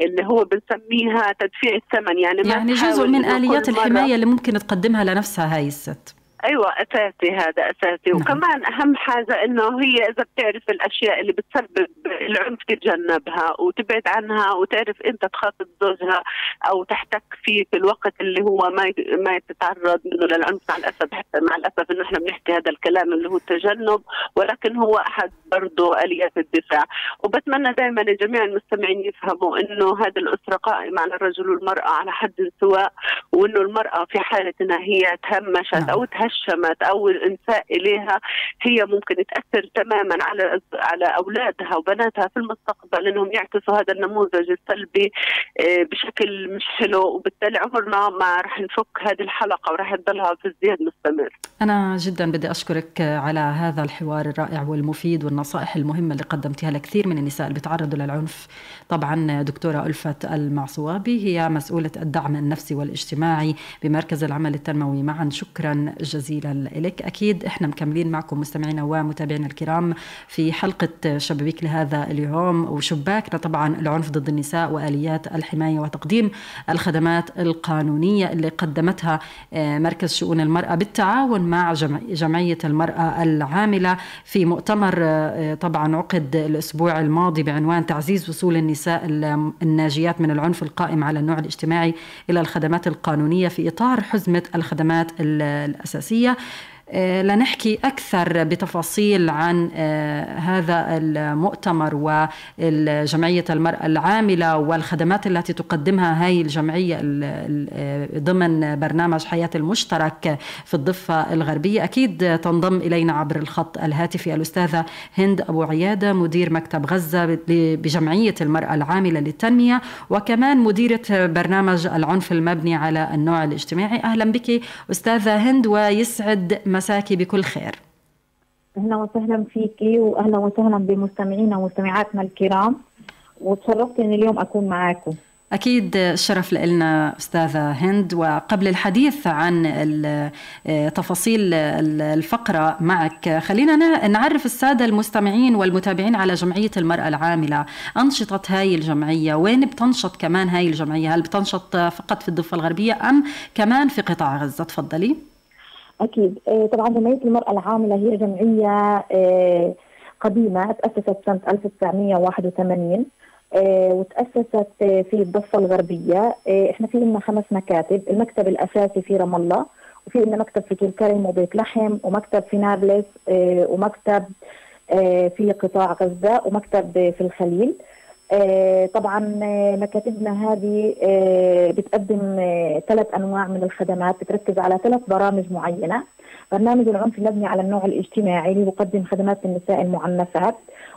اللي هو بنسميها تدفيع الثمن. يعني يعني جزء من آليات الحماية اللي ممكن تقدمها لنفسها هاي الست. أيوه أساسي هذا أساسي نعم. وكمان أهم حاجة إنه هي إذا بتعرف الأشياء اللي بتسبب العنف تتجنبها وتبعد عنها وتعرف أنت تخاطب زوجها أو تحتك فيه في الوقت اللي هو ما ما تتعرض منه للعنف مع الأسف حتى مع الأسف إنه إحنا بنحكي هذا الكلام اللي هو التجنب ولكن هو أحد برضه آليات الدفاع وبتمنى دائما جميع المستمعين يفهموا إنه هذه الأسرة قائمة على الرجل والمرأة على حد سواء وإنه المرأة في حالة إنها هي تهمشت نعم. أو تهش تهشمت أو الانساء إليها هي ممكن تأثر تماما على على أولادها وبناتها في المستقبل إنهم يعكسوا هذا النموذج السلبي آه، بشكل مش حلو وبالتالي عمرنا ما راح نفك هذه الحلقة وراح تضلها في ازدياد مستمر. أنا جدا بدي أشكرك على هذا الحوار الرائع والمفيد والنصائح المهمة اللي قدمتيها لكثير من النساء اللي بيتعرضوا للعنف. طبعا دكتورة ألفت المعصوابي هي مسؤولة الدعم النفسي والإجتماعي بمركز العمل التنموي معا شكرا جزيلا جزيلا لك أكيد إحنا مكملين معكم مستمعينا ومتابعينا الكرام في حلقة شبابيك لهذا اليوم. وشباكنا طبعا العنف ضد النساء وآليات الحماية وتقديم الخدمات القانونية اللي قدمتها آه، مركز شؤون المرأة بالتعاون مع جمعية المرأة العاملة. في مؤتمر آه، طبعا عقد الأسبوع الماضي بعنوان تعزيز وصول النساء الناجيات من العنف القائم على النوع الاجتماعي إلى الخدمات القانونية في إطار حزمة الخدمات الأساسية. الصحية آه، لنحكي أكثر بتفاصيل عن آه، هذا المؤتمر وجمعية المرأة العاملة والخدمات التي تقدمها هاي الجمعية آه، ضمن برنامج حياة المشترك في الضفة الغربية. أكيد تنضم إلينا عبر الخط الهاتفي الأستاذة هند أبو عيادة مدير مكتب غزة بجمعية المرأة العاملة للتنمية وكمان مديرة برنامج العنف المبني على النوع الاجتماعي. أهلا بك أستاذة هند ويسعد مساكي بكل خير. أهلا وسهلا فيكي واهلا وسهلا بمستمعينا ومستمعاتنا الكرام. وتشرفت إني اليوم أكون معاكم. أكيد الشرف لنا أستاذة هند. وقبل الحديث عن تفاصيل الفقرة معك خلينا نعرف السادة المستمعين والمتابعين على جمعية المرأة العاملة أنشطة هاي الجمعية وين بتنشط كمان هاي الجمعية؟ هل بتنشط فقط في الضفة الغربية أم كمان في قطاع غزة؟ تفضلي. أكيد. آه، طبعا جمعيه المرأة العاملة هي جمعية آه، قديمة تأسست سنة 1981 آه، وتأسست في الضفة الغربية. إحنا في لنا خمس مكاتب. المكتب الأساسي في رام الله وفي لنا مكتب في كريم وبيت لحم ومكتب في نابلس ومكتب في قطاع غزة ومكتب في الخليل. طبعا آه، مكاتبنا هذه آه، بتقدم ثلاث أنواع من الخدمات بتركز على ثلاث برامج معينة. برنامج العنف المبني على النوع الاجتماعي اللي بقدم خدمات للنساء المعنفات.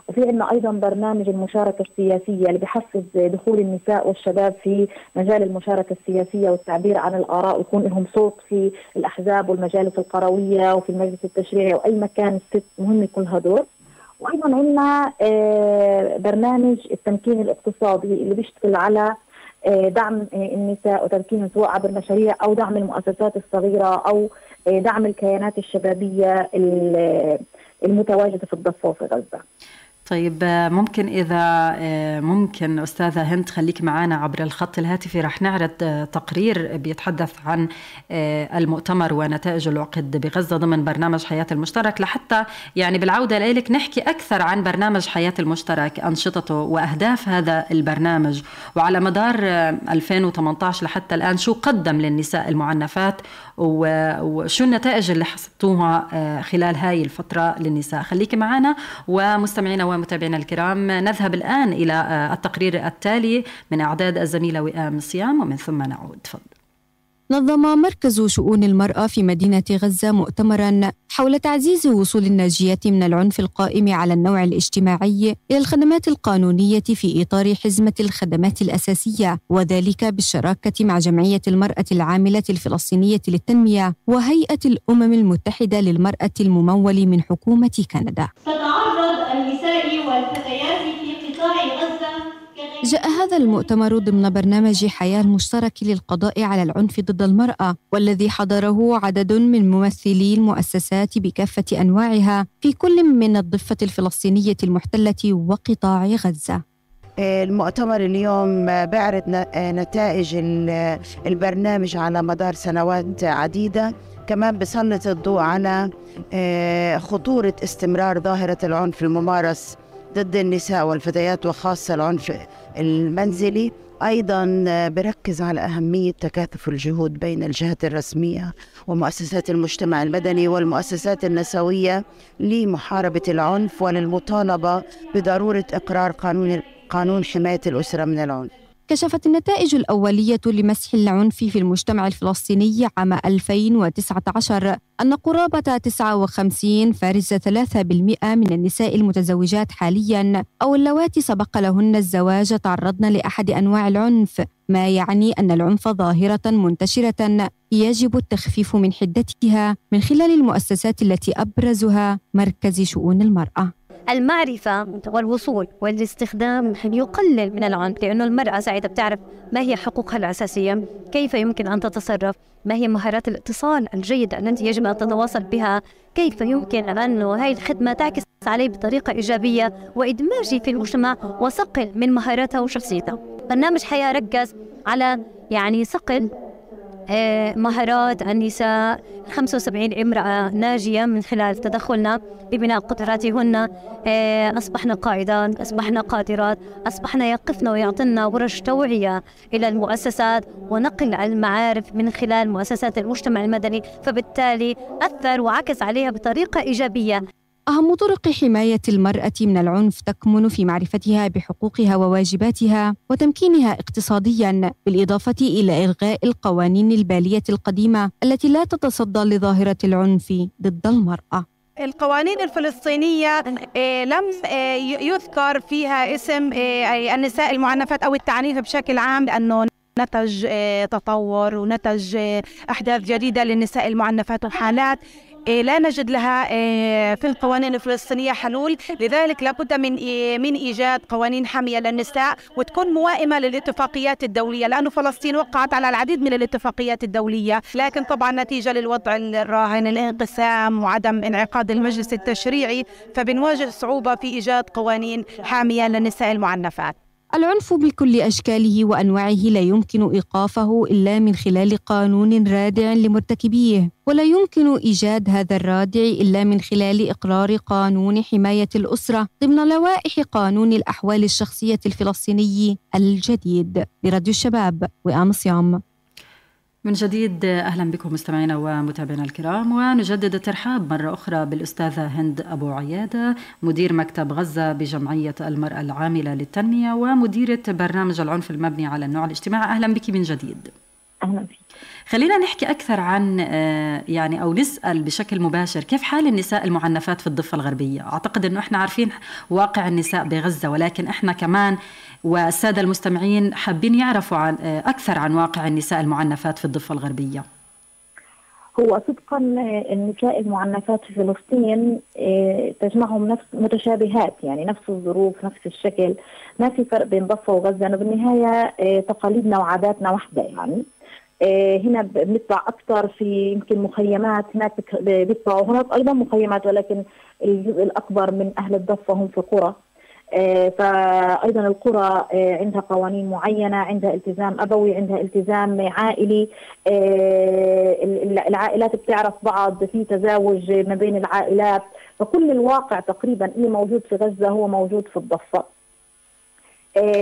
وفي عندنا أيضا برنامج المشاركة السياسية اللي بحفز دخول النساء والشباب في مجال المشاركة السياسية والتعبير عن الآراء ويكون لهم صوت في الأحزاب والمجالس القروية وفي المجلس التشريعي واي مكان الست مهم يكون لها دور. وأيضا عندنا آه، برنامج التمكين الاقتصادي اللي بيشتغل على آه، دعم آه، النساء وتمكينهم سواء عبر مشاريع أو دعم المؤسسات الصغيرة أو دعم الكيانات الشبابية المتواجدة في الضفه وفي غزة. طيب ممكن إذا ممكن أستاذة هند خليك معنا عبر الخط الهاتفي. رح نعرض تقرير بيتحدث عن المؤتمر ونتائج العقد بغزة ضمن برنامج حياة المشترك. لحتى يعني بالعودة إليك نحكي أكثر عن برنامج حياة المشترك أنشطته وأهداف هذا البرنامج. وعلى مدار 2018 لحتى الآن شو قدم للنساء المعنفات وشو النتائج اللي حصلتوها خلال هاي الفترة للنساء. خليك معنا ومستمعينا ومتابعينا الكرام نذهب الآن إلى آه، التقرير التالي من أعداد الزميلة وئام صيام ومن ثم نعود. تفضل. نظم مركز شؤون المرأة في مدينة غزة مؤتمرا حول تعزيز وصول الناجيات من العنف القائم على النوع الاجتماعي إلى الخدمات القانونية في إطار حزمة الخدمات الأساسية وذلك بالشراكة مع جمعية المرأة العاملة الفلسطينية للتنمية وهيئة الأمم المتحدة للمرأة الممول من حكومة كندا. تتعرض النساء والفتيات جاء هذا المؤتمر ضمن برنامج حياة المشترك للقضاء على العنف ضد المرأة والذي حضره عدد من ممثلي المؤسسات بكافة أنواعها في كل من الضفة الفلسطينية المحتلة وقطاع غزة. المؤتمر اليوم بيعرض نتائج البرنامج على مدار سنوات عديدة كمان بسلط الضوء على آه، خطورة استمرار ظاهرة العنف الممارس ضد النساء والفتيات وخاصة العنف المنزلي. أيضا بركز على أهمية تكاثف الجهود بين الجهات الرسمية ومؤسسات المجتمع المدني والمؤسسات النسوية لمحاربة العنف وللمطالبة بضرورة إقرار قانون قانون حماية الأسرة من العنف. كشفت النتائج الأولية لمسح العنف في المجتمع الفلسطيني عام 2019 أن قرابة 59 فارز 3% من النساء المتزوجات حاليا أو اللواتي سبق لهن الزواج تعرضن لأحد أنواع العنف ما يعني أن العنف ظاهرة منتشرة يجب التخفيف من حدتها من خلال المؤسسات التي أبرزها مركز شؤون المرأة. المعرفة والوصول والاستخدام يقلل من العنف لأنه المرأة ساعتها بتعرف ما هي حقوقها الأساسية كيف يمكن أن تتصرف ما هي مهارات الاتصال الجيدة التي يجب أن تتواصل بها كيف يمكن أن هذه الخدمة تعكس عليه بطريقة إيجابية وإدماجه في المجتمع وصقل من مهاراتها وشخصيتها برنامج حياة ركز على يعني صقل مهارات النساء 75 امرأة ناجية من خلال تدخلنا ببناء قدراتهن. آه، أصبحنا قائدات أصبحنا قادرات أصبحنا يقفنا ويعطينا ورش توعية إلى المؤسسات ونقل المعارف من خلال مؤسسات المجتمع المدني فبالتالي أثر وعكس عليها بطريقة إيجابية. أهم طرق حماية المرأة من العنف تكمن في معرفتها بحقوقها وواجباتها وتمكينها اقتصاديا بالإضافة إلى إلغاء القوانين البالية القديمة التي لا تتصدى لظاهرة العنف ضد المرأة. القوانين الفلسطينية آه، لم آه، يذكر فيها اسم آه، النساء المعنفات أو التعنيف بشكل عام لأنه نتج تطور ونتج أحداث جديدة للنساء المعنفات وحالات. لا نجد لها إيه، في القوانين الفلسطينية حلول. لذلك لابد من إيه، من إيجاد قوانين حامية للنساء وتكون موائمة للاتفاقيات الدولية. لأنه فلسطين وقعت على العديد من الاتفاقيات الدولية. لكن طبعا نتيجة للوضع الراهن الانقسام وعدم انعقاد المجلس التشريعي فبنواجه صعوبة في إيجاد قوانين حامية للنساء المعنفات. العنف بكل أشكاله وأنواعه لا يمكن إيقافه إلا من خلال قانون رادع لمرتكبيه ولا يمكن إيجاد هذا الرادع إلا من خلال إقرار قانون حماية الأسرة ضمن لوائح قانون الأحوال الشخصية الفلسطيني الجديد. لراديو الشباب وأم صيام. من جديد أهلا بكم مستمعينا ومتابعينا الكرام. ونجدد الترحاب مرة أخرى بالأستاذة هند أبو عياده مدير مكتب غزة بجمعية المرأة العاملة للتنمية ومديرة برنامج العنف المبني على النوع الاجتماعي. أهلا بك من جديد. أهلا بك. خلينا نحكي أكثر عن آه، يعني أو نسأل بشكل مباشر كيف حال النساء المعنفات في الضفة الغربية؟ أعتقد إنه إحنا عارفين واقع النساء بغزة ولكن إحنا كمان والسادة المستمعين حابين يعرفوا عن أكثر عن واقع النساء المعنفات في الضفة الغربية. هو صدقا النساء المعنفات في فلسطين آه، تجمعهم نفس متشابهات يعني نفس الظروف نفس الشكل. ما في فرق بين ضفة وغزة إنه بالنهاية آه، تقاليدنا وعاداتنا واحدة يعني. آه، هنا بنتبع أكثر في يمكن مخيمات هناك بيتبعوا هناك أيضا مخيمات ولكن الجزء الأكبر من أهل الضفة هم في قرى آه، فايضا القرى آه، عندها قوانين معينة عندها التزام أبوي عندها التزام عائلي. آه، العائلات بتعرف بعض في تزاوج ما بين العائلات. فكل الواقع تقريبا اللي موجود في غزة هو موجود في الضفة.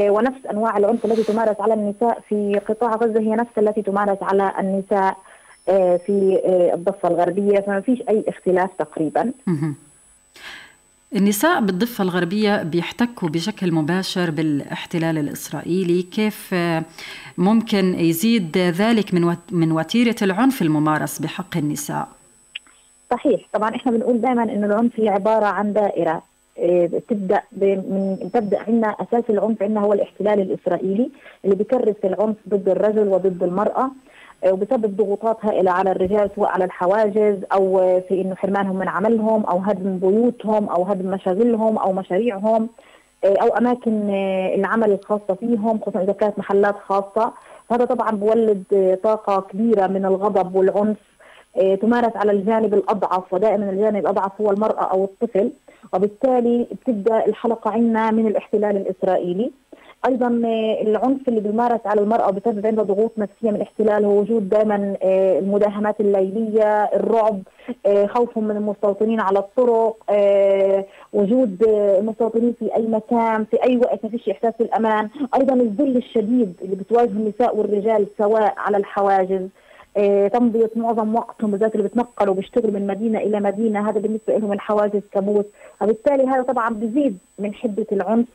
ونفس أنواع العنف التي تمارس على النساء في قطاع غزة. هي نفس التي تمارس على النساء في الضفة الغربية. فما فيش أي اختلاف تقريبا. النساء بالضفة الغربية بيحتكوا بشكل مباشر بالاحتلال الإسرائيلي. كيف ممكن يزيد ذلك من من وتيرة العنف الممارس بحق النساء؟ صحيح. طبعا إحنا بنقول دائما انه العنف هي عبارة عن دائرة. تبدأ من تبدأ عندنا أساس العنف عندنا هو الاحتلال الإسرائيلي اللي بيكرس العنف ضد الرجل وضد المرأة وبسبب ضغوطات هائله على الرجال سواء على الحواجز أو في إنه حرمانهم من عملهم أو هدم بيوتهم أو هدم مشاغلهم أو مشاريعهم أو أماكن العمل الخاصة فيهم خصوصا إذا كانت محلات خاصة. هذا طبعا بولد طاقة كبيرة من الغضب والعنف تمارس على الجانب الأضعف ودائما الجانب الأضعف هو المرأة أو الطفل. وبالتالي بتبدأ الحلقة عندنا من الاحتلال الإسرائيلي. أيضا العنف اللي بيمارس على المرأة بسبب عندها ضغوط نفسية من الاحتلال هو وجود دائما آه، المداهمات الليلية، الرعب، آه، خوفهم من المستوطنين على الطرق، آه، وجود المستوطنين في أي مكان في أي وقت ما فيش إحساس بالأمان، أيضا الذل الشديد اللي بتواجه النساء والرجال سواء على الحواجز. تمضية معظم وقتهم بالذات اللي بتنقلوا بيشتغلوا من مدينة إلى مدينة هذا بالنسبة لهم الحواجز كابوس وبالتالي هذا طبعا بزيد من حدة العنف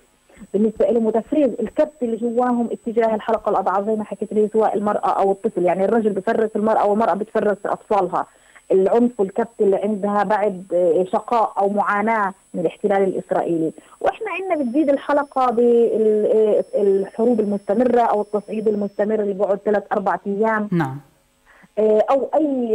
بالنسبة لهم وتفريغ الكبت اللي جواهم اتجاه الحلقة الأضعف زي ما حكيت لي سواء المرأة أو الطفل. يعني الرجل بفرس المرأة والمرأة بتفرس أطفالها. العنف والكبت اللي عندها بعد شقاء أو معاناة من الاحتلال الإسرائيلي، وإحنا عندنا بتزيد الحلقة بالحروب المستمرة أو التصعيد المستمر اللي ثلاث أربع أيام. نعم. أو أي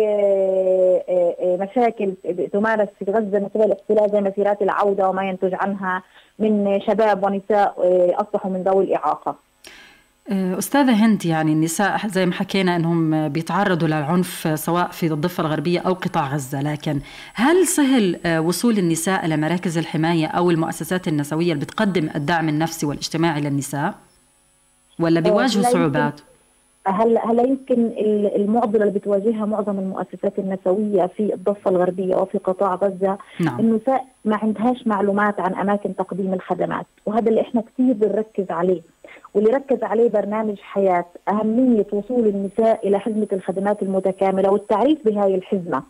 مشاكل تمارس في غزة من قبل الاحتلال زي مسيرات العودة وما ينتج عنها من شباب ونساء آه، أصبحوا من ذوي الإعاقة. آه، أستاذة هند يعني النساء زي ما حكينا أنهم بيتعرضوا للعنف سواء في الضفة الغربية أو قطاع غزة لكن هل سهل آه، وصول النساء إلى مراكز الحماية أو المؤسسات النسوية اللي بتقدم الدعم النفسي والإجتماعي للنساء؟ ولا بيواجهوا صعوبات؟ هلا هلا يمكن المعضلة اللي بتواجهها معظم المؤسسات النسوية في الضفة الغربية وفي قطاع غزة؟ نعم. النساء ما عندهاش معلومات عن أماكن تقديم الخدمات وهذا اللي إحنا كثير بنركز عليه. واللي ركز عليه برنامج حياة أهمية وصول النساء إلى حزمه الخدمات المتكاملة والتعريف بهاي الحزمة.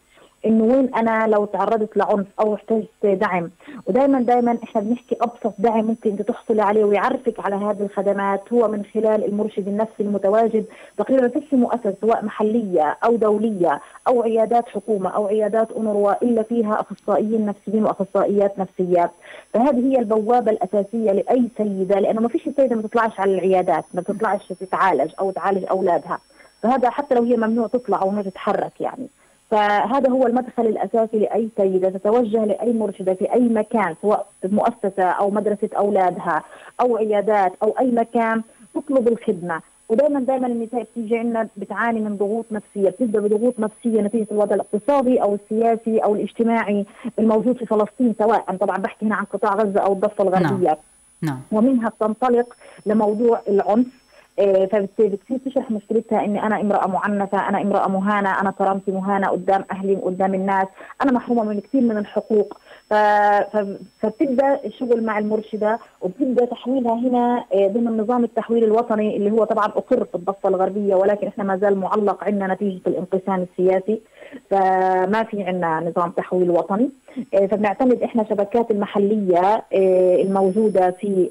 إنه وين أنا لو تعرضت لعنف أو احتجت دعم. ودائما دائما إحنا بنحكي أبسط دعم ممكن أنت تحصلي عليه ويعرفك على هذه الخدمات. هو من خلال المرشد النفسي المتواجد تقريبا في مؤسسة سواء محلية أو دولية أو عيادات حكومة أو عيادات اونروا الا فيها أخصائيين نفسيين وأخصائيات نفسيات فهذه هي البوابة الأساسية لأي سيدة لأنه ما فيش سيدة ما تطلعش على العيادات ما تطلعش تتعالج أو تعالج أولادها. فهذا حتى لو هي ممنوع تطلع أو ما تتحرك يعني. فهذا هو المدخل الأساسي لأي سيدة تتوجه لأي مرشدة في أي مكان سواء مؤسسة أو مدرسة أولادها أو عيادات أو أي مكان تطلب الخدمة ودائما دائما النساء بتيجي عندنا بتعاني من ضغوط نفسية بتبدأ بضغوط نفسية نتيجة الوضع الاقتصادي أو السياسي أو الاجتماعي الموجود في فلسطين سواء طبعا بحكي هنا عن قطاع غزة أو الضفة الغربية نعم. نعم. ومنها بتنطلق لموضوع العنف آه، فبتصير تشرح مشكلتها إني أنا امرأة معنفة، أنا امرأة مهانة، أنا كرامتي مهانة قدام أهلي وقدام الناس، أنا محرومة من كثير من الحقوق، فبتبدأ الشغل مع المرشدة وبتبدأ تحويلها هنا آه، ضمن نظام التحويل الوطني اللي هو طبعا أقر في الضفة الغربية ولكن إحنا ما زال معلق عندنا نتيجة الانقسام السياسي. فما في عندنا نظام تحويل وطني. آه، فبنعتمد إحنا شبكات المحلية آه، الموجودة في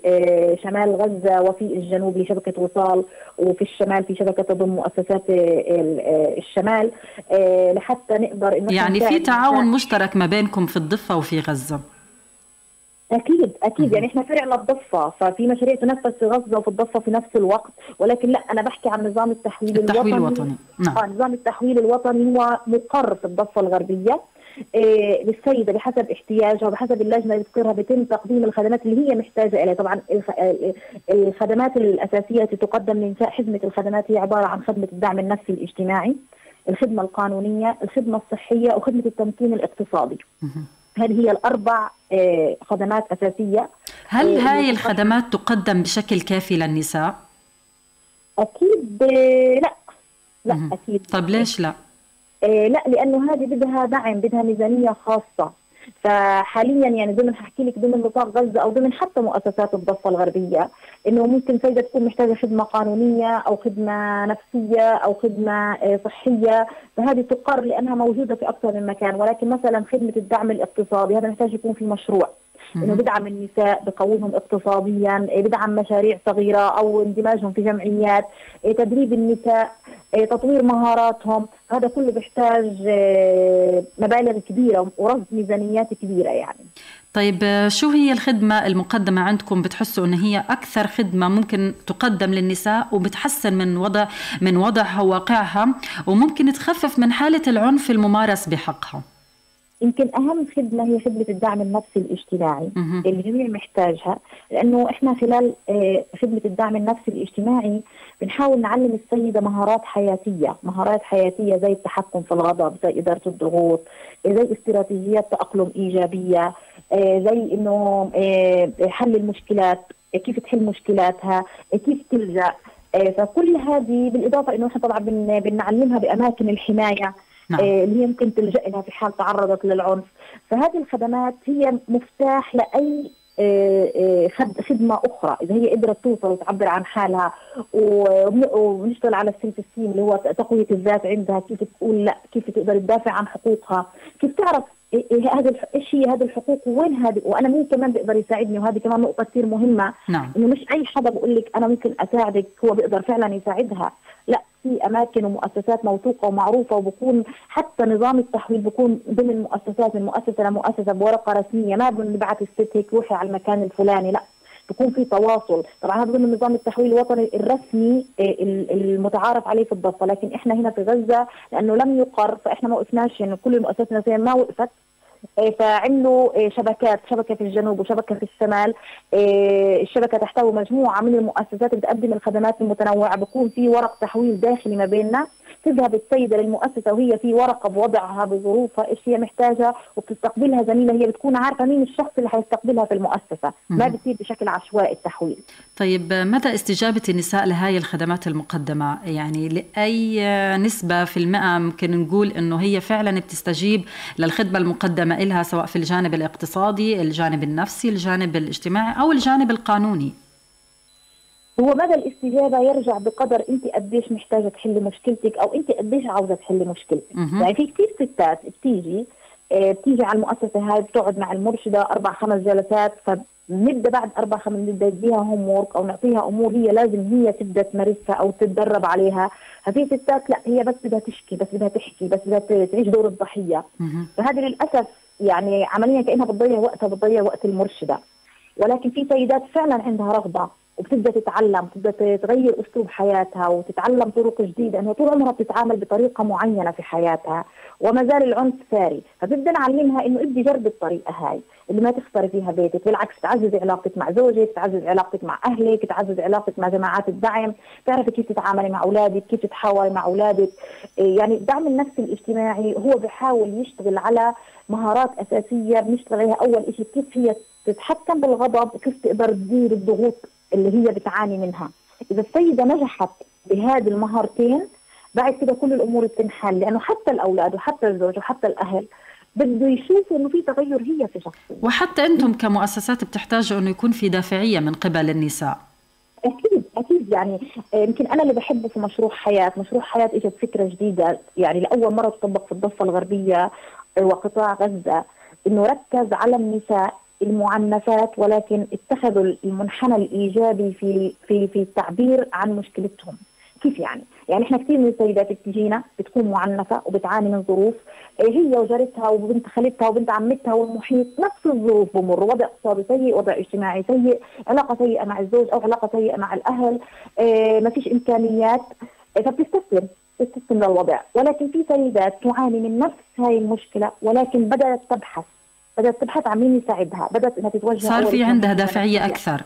شمال غزة وفي الجنوب لشبكة وصال وفي الشمال في شبكة تضم مؤسسات الشمال لحتى نقدر إنه يعني في تعاون مشترك ما بينكم في الضفة وفي غزة. أكيد أكيد. يعني إحنا فرع للضفه ففي مشاريع تنفذ في غزة وفي الضفه في نفس الوقت. ولكن لا أنا بحكي عن نظام التحويل, التحويل الوطني. الوطني. نعم. آه نظام التحويل الوطني هو مقر في الضفة الغربية. إيه للسيدة بحسب احتياجها وبحسب اللجنة اللي تقرها بيتم تقديم الخدمات اللي هي محتاجة إليها. طبعا الخدمات الأساسية التي تقدم للنساء حزمة الخدمات هي عبارة عن خدمة الدعم النفسي الاجتماعي الخدمة القانونية الخدمة الصحية وخدمة التمكين الاقتصادي. هذه هي الأربع آه، خدمات أساسية؟ هل آه، هاي الخدمات تقدم بشكل كافي للنساء؟ أكيد آه، لا. لا أكيد. طب ليش لا؟ لا لأنه هذه بدها دعم بدها ميزانية خاصة. فحاليا يعني ضمن حكي لك ضمن نطاق غزة أو ضمن حتى مؤسسات الضفة الغربية إنه ممكن سيده تكون محتاجة خدمة قانونية أو خدمة نفسية أو خدمة آه، صحية. فهذه تقر لأنها موجودة في أكثر من مكان ولكن مثلا خدمة الدعم الاقتصادي هذا محتاج يكون في مشروع إنه بدعم النساء بقومهم اقتصاديا آه، بدعم مشاريع صغيرة أو اندماجهم في جمعيات آه، تدريب النساء تطوير مهاراتهم. هذا كله بيحتاج مبالغ كبيرة ورصد ميزانيات كبيرة يعني. طيب شو هي الخدمة المقدمة عندكم؟ بتحسوا أن هي أكثر خدمة ممكن تقدم للنساء وبتحسن من وضع من وضعها وواقعها وممكن تخفف من حالة العنف الممارس بحقها؟ يمكن أهم خدمة هي خدمة الدعم النفسي الاجتماعي. اللي الجميع محتاجها لأنه إحنا خلال آه، خدمة الدعم النفسي الاجتماعي بنحاول نعلم السيدة مهارات حياتية، مهارات حياتية زي التحكم في الغضب، زي إدارة الضغوط، زي استراتيجيات تأقلم إيجابية، آه، زي إنه آه، حل المشكلات، كيف تحل مشكلاتها، كيف تلجأ، فكل هذه بالإضافة إنه إحنا طبعا بن- بنعلمها بأماكن الحماية نعم. آه، اللي هي ممكن تلجأ لها في حال تعرضت للعنف. فهذه الخدمات هي مفتاح لأي آه، آه، خد- خدمة أخرى. إذا هي قدرت توصل وتعبر عن حالها وبنشتغل على السيلف ستيم اللي هو تقوية الذات عندها كيف تقول لا كيف تقدر تدافع عن حقوقها. كيف تعرف إيه- هذا إيش هي هذه الحقوق وين هذه؟ وأنا مين كمان بيقدر يساعدني. وهذه كمان نقطة كثير مهمة. نعم. إنه مش أي حدا بقول لك أنا ممكن أساعدك هو بيقدر فعلا يساعدها. لا في أماكن ومؤسسات موثوقة ومعروفة وبكون حتى نظام التحويل بكون ضمن مؤسسات من مؤسسة لمؤسسه بورقة رسمية. ما بنبعث الست هيك روحي على المكان الفلاني لا. بكون في تواصل. طبعا هذا ضمن نظام التحويل الوطني الرسمي ال- المتعارف عليه في الضفة. لكن إحنا هنا في غزة لأنه لم يقر فإحنا ما وقفناش يعني كل المؤسسات النفسية ما وقفت. فعملوا إيه، شبكات شبكة في الجنوب وشبكة في الشمال. إيه، الشبكة تحتوي مجموعة من المؤسسات بتقدم الخدمات المتنوعة. بكون في ورق تحويل داخلي ما بيننا. تذهب السيدة للمؤسسة وهي في ورقة بوضعها بظروفها إيش هي محتاجة وبتستقبلها زميلة هي بتكون عارفة مين الشخص اللي حيستقبلها في المؤسسة. ما. بتصير بشكل عشوائي التحويل. طيب مدى استجابة النساء لهاي الخدمات المقدمة؟ يعني لأي نسبة في المئة ممكن نقول أنه هي فعلا بتستجيب للخدمة المقدمة إلها سواء في الجانب الاقتصادي الجانب النفسي الجانب الاجتماعي أو الجانب القانوني؟ هو مدى الاستجابة يرجع بقدر أنت قديش محتاجة تحلي مشكلتك أو أنت قديش عاوزة تحلي مشكلتك. يعني في كثير ستات بتيجي آه، بتيجي على المؤسسة هاي بتقعد مع المرشدة أربع خمس جلسات فبنبدا بعد أربع خمس نبدأ نديها هوم وورك أو نعطيها أمور هي لازم هي تبدأ تمارسها أو تتدرب عليها. ففي ستات لا هي بس بدها تشكي بس بدها تحكي بس بدها تعيش دور الضحية. فهذه للأسف يعني عمليا كأنها بتضيع وقتها بتضيع وقت المرشدة. ولكن في سيدات فعلا عندها رغبة. وبتبدأ تتعلم بتبدا تغير أسلوب حياتها وتتعلم طرق جديدة إنه طول عمرها بتتعامل بطريقة معينة في حياتها وما زال العنف ساري. فبدنا نعلمها إنه ابدي جربي الطريقة هاي اللي ما تخسري فيها بيتك. بالعكس تعززي علاقتك مع زوجك تعززي علاقتك مع أهلك تعززي علاقتك مع جماعات الدعم. تعرفي كيف تتعاملي مع أولادك كيف تتحاوري مع أولادك. إيه يعني الدعم النفسي الاجتماعي هو بيحاول يشتغل على مهارات أساسية بنشتغل عليها. أول شيء كيف هي تتحكم بالغضب وكيف تقدر تدير الضغوط اللي هي بتعاني منها. إذا السيدة نجحت بهذه المهارتين بعد كده كل الأمور بتنحل لأنه حتى الأولاد وحتى الزوج وحتى الأهل بده يشوفوا إنه في تغير هي في شخصية. وحتى أنتم كمؤسسات بتحتاجوا أنه يكون في دافعية من قبل النساء. أكيد أكيد. يعني يمكن أنا اللي بحبه في مشروع حياة، مشروع حياة إجت فكرة جديدة. يعني لأول مرة تطبق في الضفة الغربية وقطاع غزة إنه ركز على النساء المعنفات ولكن اتخذوا المنحنى الإيجابي في في في التعبير عن مشكلتهم. كيف يعني؟ يعني إحنا كثير من السيدات بتجينا بتكون معنفة وبتعاني من ظروف آه، هي وجارتها وبنت خالتها وبنت عمتها والمحيط نفس الظروف بمر وضع اقتصادي سيء، وضع اجتماعي سيء، علاقة سيئة مع الزوج أو علاقة سيئة مع الأهل، آه، ما فيش إمكانيات آه، فبتستسلم تستسلم للوضع ولكن في سيدات تعاني من نفس هاي المشكلة ولكن بدأت تبحث بدأت تبحث عن مين يساعدها بدأت إنها تتوجه صار في عندها النفسية. أكثر.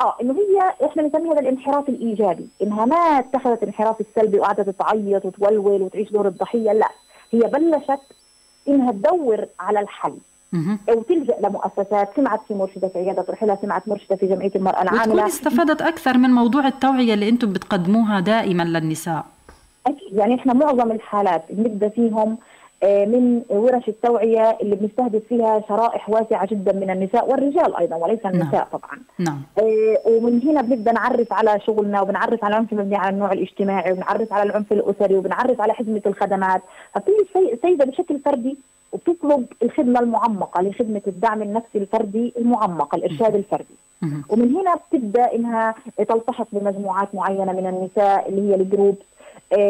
آه إنه هي إحنا بنسمي هذا الانحراف الإيجابي إنها ما اتخذت الانحراف السلبي وقعدت تعيط وتولول وتعيش دور الضحية لا. هي بلشت إنها تدور على الحل. مهم. وتلجا لمؤسسات سمعت في مرشدة في عيادة رحلها سمعت مرشدة في جمعية المرأة وتكون العامله استفادت أكثر من موضوع التوعية اللي أنتم بتقدموها دائما للنساء. أكيد يعني إحنا معظم الحالات بنبدأ فيهم من ورش التوعية اللي بنستهدف فيها شرائح واسعة جدا من النساء والرجال أيضا وليس النساء طبعا. نعم. آه، ومن هنا بنبدأ نعرف على شغلنا وبنعرف على العنف المبني على النوع الاجتماعي وبنعرف على العنف الأسري وبنعرف على خدمة الخدمات. فبتيجي السيده بشكل فردي وبتطلب الخدمة المعمقة لخدمة الدعم النفسي الفردي المعمق الإرشاد الفردي. ومن هنا بتبدأ إنها تلتحق بمجموعات معينة من النساء اللي هي ال group آه،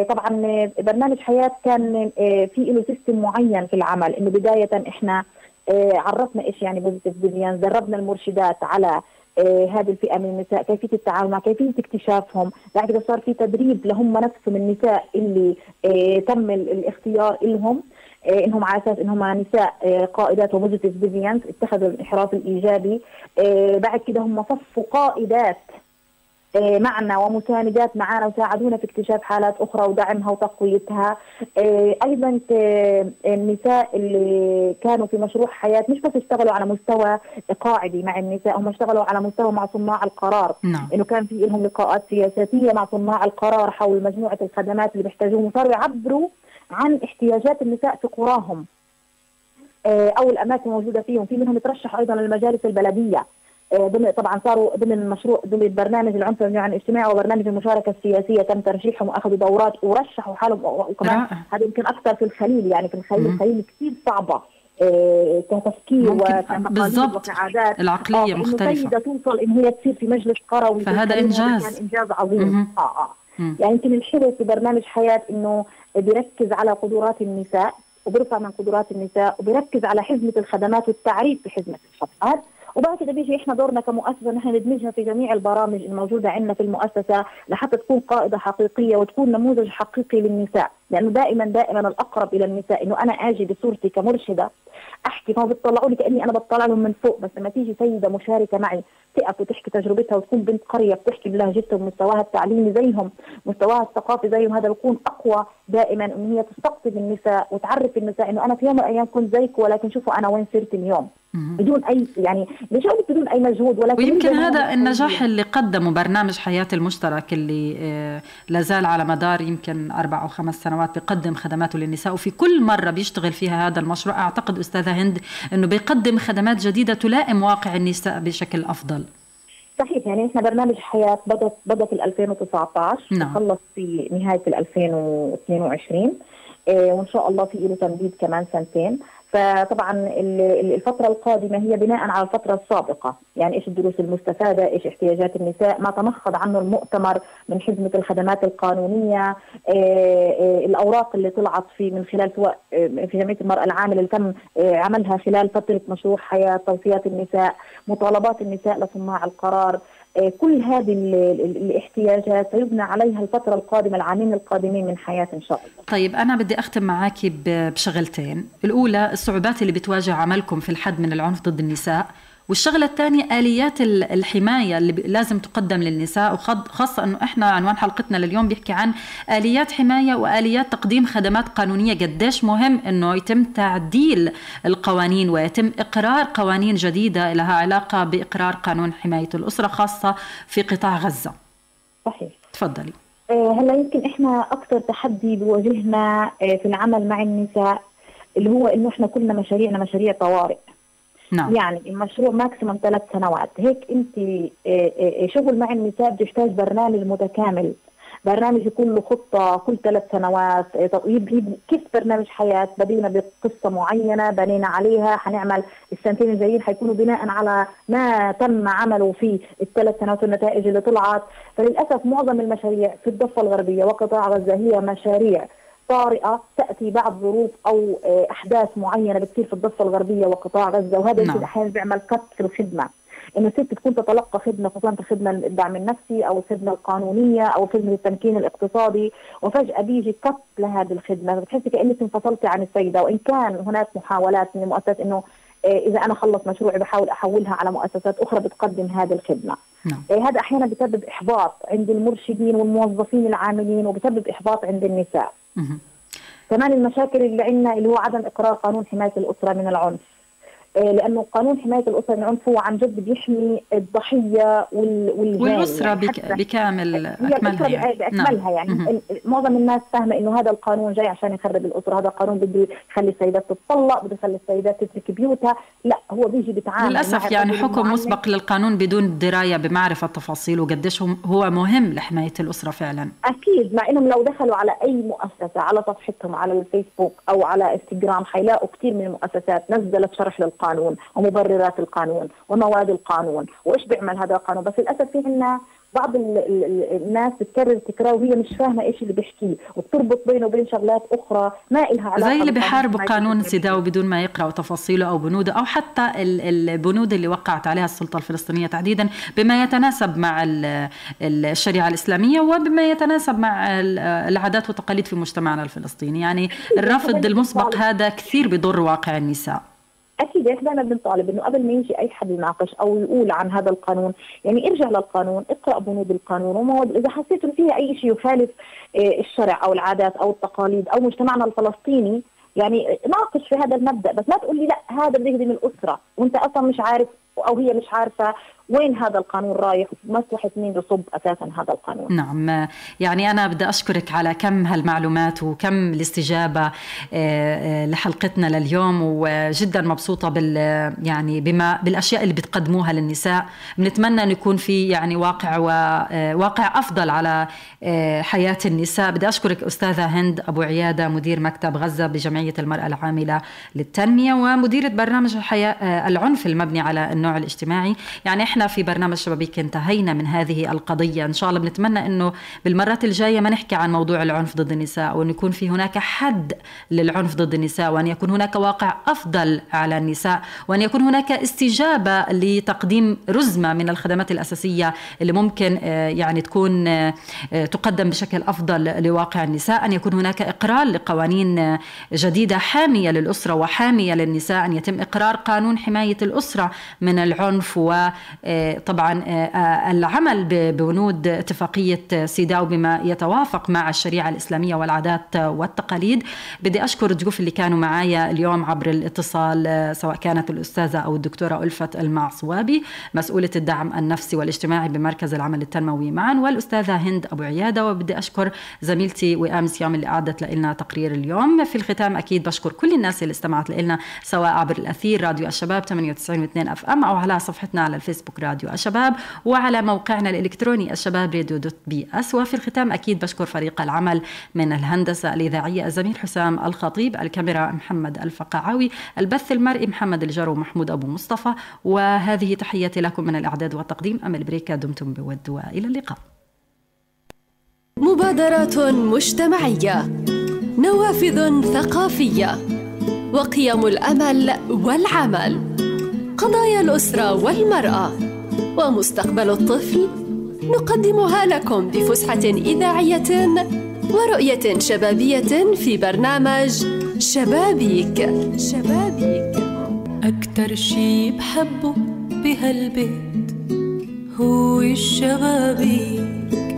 طبعا آه، برنامج حياة كان آه، في له system معين في العمل إنه بداية إحنا آه، عرفنا إيش يعني positive deviance دربنا المرشدات على آه، هذه الفئة من النساء كيفية التعامل مع كيفية اكتشافهم. بعد كده صار في تدريب لهم نفسهم النساء اللي آه، تم ال- الاختيار لهم آه، إنهم على أساس إنهم نساء آه، قائدات و positive deviance اتخذوا الانحراف الإيجابي. آه، بعد كده هم صفوا قائدات معنا ومساندات معنا وساعدونا في اكتشاف حالات أخرى ودعمها وتقويتها. أيضا النساء اللي كانوا في مشروع حياة مش بس اشتغلوا على مستوى قاعدي مع النساء هم اشتغلوا على مستوى مع صناع القرار. نعم. إنه كان في لهم لقاءات سياسية مع صناع القرار حول مجموعة الخدمات اللي بيحتاجوها وصاروا يعبروا عن احتياجات النساء في قراهم. أو الاماكن الموجوده فيهم في منهم يترشح أيضا للمجالس البلدية. ضمن طبعا صاروا ضمن مشروع ضمن برنامج العنف عن الاجتماعي وبرنامج المشاركة السياسية تم ترشيحهم واخذوا دورات ورشحوا حالهم. وكمان هذا يمكن أكثر في الخليل يعني في الخليل الخليل كثير صعبة آه، كتفكير وكتقاليد وكعادات. العقلية مختلفة. سيدة توصل إن هي تصير في مجلس قروي فهذا إنجاز. كان إنجاز عظيم. آه آه. يعني يمكن الحلو في برنامج حياة إنه بيركز على قدرات النساء وبيرفع من قدرات النساء وبيركز على حزمة الخدمات والتعريف في حزمه الخدمات. وبعد كده بيجي إحنا دورنا كمؤسسة نحن ندمجها في جميع البرامج الموجودة عندنا في المؤسسة لحتى تكون قائده حقيقية وتكون نموذج حقيقي للنساء. لأنه دائما دائما الأقرب إلى النساء إنه أنا آجي بصورتي كمرشدة أحكي ما بيطلعوا لي كأني أنا بطلع لهم من فوق بس لما تيجي سيدة مشاركة معي تقف وتحكي تجربتها وتكون بنت قرية بتحكي بلهجتها ومستواها التعليمي زيهم مستواها الثقافي زيهم هذا بيكون أقوى دائما إن هي تستقطب النساء وتعرف النساء إنه أنا في يوم من الأيام كنت زيك ولكن شوفوا أنا وين صرت اليوم. بدون أي يعني مش بدون أي مجهود ولكن ويمكن هذا النجاح اللي قدمه برنامج حياة المشترك اللي آه، لازال على مدار يمكن أربع أو خمس سنوات بيقدم خدماته للنساء وفي كل مرة بيشتغل فيها هذا المشروع. أعتقد أستاذة هند إنه بيقدم خدمات جديدة تلائم واقع النساء بشكل أفضل. صحيح يعني إحنا برنامج حياة بدا بدأ في 2019 نعم. خلص في نهاية 2022 إيه وإن شاء الله في له تمديد كمان سنتين فطبعا الفترة القادمة هي بناء على الفترة السابقة. يعني إيش الدروس المستفادة إيش احتياجات النساء. ما تمخض عنه المؤتمر من حزمة الخدمات القانونية إيه إيه الأوراق اللي طلعت في من خلال سواء في جمعية المرأة العاملة اللي تم عملها خلال فترة مشروع حياة توصيات النساء مطالبات النساء لصناع القرار. آه، كل هذه الاحتياجات سيبنى عليها الفترة القادمة العامين القادمين من حياة إن شاء الله. طيب أنا بدي أختم معك بشغلتين. الأولى الصعوبات اللي بتواجه عملكم في الحد من العنف ضد النساء. والشغلة الثانية آليات الحماية اللي لازم تقدم للنساء وخاصة أنه إحنا عنوان حلقتنا لليوم بيحكي عن آليات حماية وآليات تقديم خدمات قانونية. قديش مهم أنه يتم تعديل القوانين ويتم إقرار قوانين جديدة لها علاقة بإقرار قانون حماية الأسرة خاصة في قطاع غزة. صحيح. تفضلي. آه، هلا يمكن إحنا أكثر تحدي بواجهنا آه، في العمل مع النساء اللي هو إنه إحنا كلنا مشاريعنا مشاريع طوارئ. نعم. يعني المشروع ماكسيموم ثلاث سنوات. هيك انت آه، آه، آه، شغل مع النساء بتحتاج برنامج متكامل. برنامج يكون له خطة كل ثلاث سنوات كيف برنامج حياة؟ بدينا بقصة معينة بنينا عليها حنعمل السنتين الجايين حيكونوا بناء على ما تم عمله في الثلاث سنوات والنتائج اللي طلعت. فللأسف معظم المشاريع في الضفة الغربية وقطاع غزة هي مشاريع طارئة تأتي بعد ظروف أو آه، أحداث معينة بتصير في الضفة الغربية وقطاع غزة وهذا نعم. أحيانا بيعمل قط في الخدمة. إنه الست تكون تتلقى خدمة خصوصا الخدمه الدعم النفسي أو الخدمة القانونية أو خدمة التمكين الاقتصادي وفجأة بيجي قط لهذه الخدمة. بتحسي كأنك انفصلتي عن السيدة. وإن كان هناك محاولات من المؤسسات إنه إذا أنا خلص مشروعي بحاول أحولها على مؤسسات أخرى بتقدم هذه الخدمة. نعم. آه، هذا أحيانا بسبب إحباط عند المرشدين والموظفين العاملين وبسبب إحباط عند النساء. كمان المشاكل اللي عندنا اللي هو عدم إقرار قانون حماية الأسرة من العنف. لأنه قانون حماية الأسرة من العنف هو عن جد بيحمي الضحية والجاني والاسره يعني. بكامل أكملها يعني. بأكملها يعني. نعم. معظم الناس فاهمة إنه هذا القانون جاي عشان يخرب الأسرة. هذا القانون بده يخلي السيدات تتطلق بده يخلي السيدات تترك بيوتها. لا هو بيجي بيتعامل للأسف يعني حكم مسبق للقانون بدون دراية بمعرفة تفاصيل وقديش هو مهم لحماية الأسرة فعلا. أكيد مع إنهم لو دخلوا على أي مؤسسة على صفحتهم على الفيسبوك أو على إنستغرام حيلاقوا كثير من المؤسسات. نزلت شرح للقانون. ومبررات القانون ومواد القانون وإيش بيعمل هذا القانون. بس للأسف في عندنا بعض ال ال الناس بتكرر تكرار وهي مش فاهمة إيش اللي بيحكيه وبتربط بينه وبين شغلات أخرى ما لها علاقة زي اللي بيحاربوا قانون سيداو بدون ما يقرأوا تفاصيله أو بنوده أو حتى البنود اللي وقعت عليها السلطة الفلسطينية تحديدا بما يتناسب مع الشريعة الإسلامية وبما يتناسب مع العادات والتقاليد في مجتمعنا الفلسطيني. يعني الرفض المسبق هذا كثير بضر واقع النساء. أكيد دائما بنطالب إنه قبل ما يجي أي حد يناقش أو يقول عن هذا القانون يعني ارجع للقانون اقرأ بنود القانون ومواد إذا حسيت إنه فيها أي شيء يخالف آه، الشرع أو العادات أو التقاليد أو مجتمعنا الفلسطيني يعني ناقش في هذا المبدأ بس لا تقول لي لا هذا بيخدم الأسرة وأنت أصلا مش عارف أو هي مش عارفة وين هذا القانون رايح؟ مصلحة مين يصب أساسا هذا القانون؟ نعم. يعني أنا بدي أشكرك على كم هالمعلومات وكم الاستجابة آه، آه، لحلقتنا لليوم وجدا مبسوطة بال يعني بما بالأشياء اللي بتقدموها للنساء. بنتمنى أن يكون في يعني واقع وواقع آه، أفضل على حياة النساء. بدي أشكرك أستاذة هند أبو عيادة مدير مكتب غزة بجمعية المرأة العاملة للتنمية ومديرة برنامج الحياة العنف المبني على النوع الاجتماعي. يعني إحنا إحنا في برنامج شبابيك انتهينا من هذه القضية. إن شاء الله بنتمنى إنه بالمرات الجاية ما نحكي عن موضوع العنف ضد النساء وأن يكون في هناك حد للعنف ضد النساء وأن يكون هناك واقع أفضل على النساء وأن يكون هناك استجابة لتقديم رزمة من الخدمات الأساسية اللي ممكن آه، يعني تكون آه، تقدم بشكل أفضل لواقع النساء. أن يكون هناك إقرار لقوانين آه، جديدة حامية للأسرة وحامية للنساء. أن يتم إقرار قانون حماية الأسرة من العنف و طبعا آه، آه، العمل ببنود اتفاقية سيداو بما يتوافق مع الشريعة الإسلامية والعادات والتقاليد. بدي أشكر الضيوف اللي كانوا معايا اليوم عبر الاتصال آه، سواء كانت الأستاذة أو الدكتورة ألفت المعصوابي مسؤولة الدعم النفسي والاجتماعي بمركز العمل التنموي معا والأستاذة هند أبو عيادة. وبدي أشكر زميلتي وئام سيام اللي أعدت لنا تقرير اليوم. في الختام أكيد بشكر كل الناس اللي استمعت لنا سواء عبر الأثير راديو الشباب 98 و2 FM أو على صفحتنا على الفيسبوك راديو الشباب وعلى موقعنا الإلكتروني الشباب راديو dot ps وفي الختام أكيد بشكر فريق العمل من الهندسة الإذاعية الزميل حسام الخطيب الكاميرا محمد الفقعاوي البث المرئي محمد الجار ومحمود أبو مصطفى. وهذه تحياتي لكم من الإعداد والتقديم أمل بريكا دمتم بود وإلى اللقاء. مبادرات مجتمعية نوافذ ثقافية وقيم الأمل والعمل. قضايا الأسرة والمرأة. ومستقبل الطفل نقدمها لكم بفسحة إذاعية ورؤية شبابية في برنامج شبابيك. شبابيك. أكتر شي بحبه بهالبيت هو الشبابيك.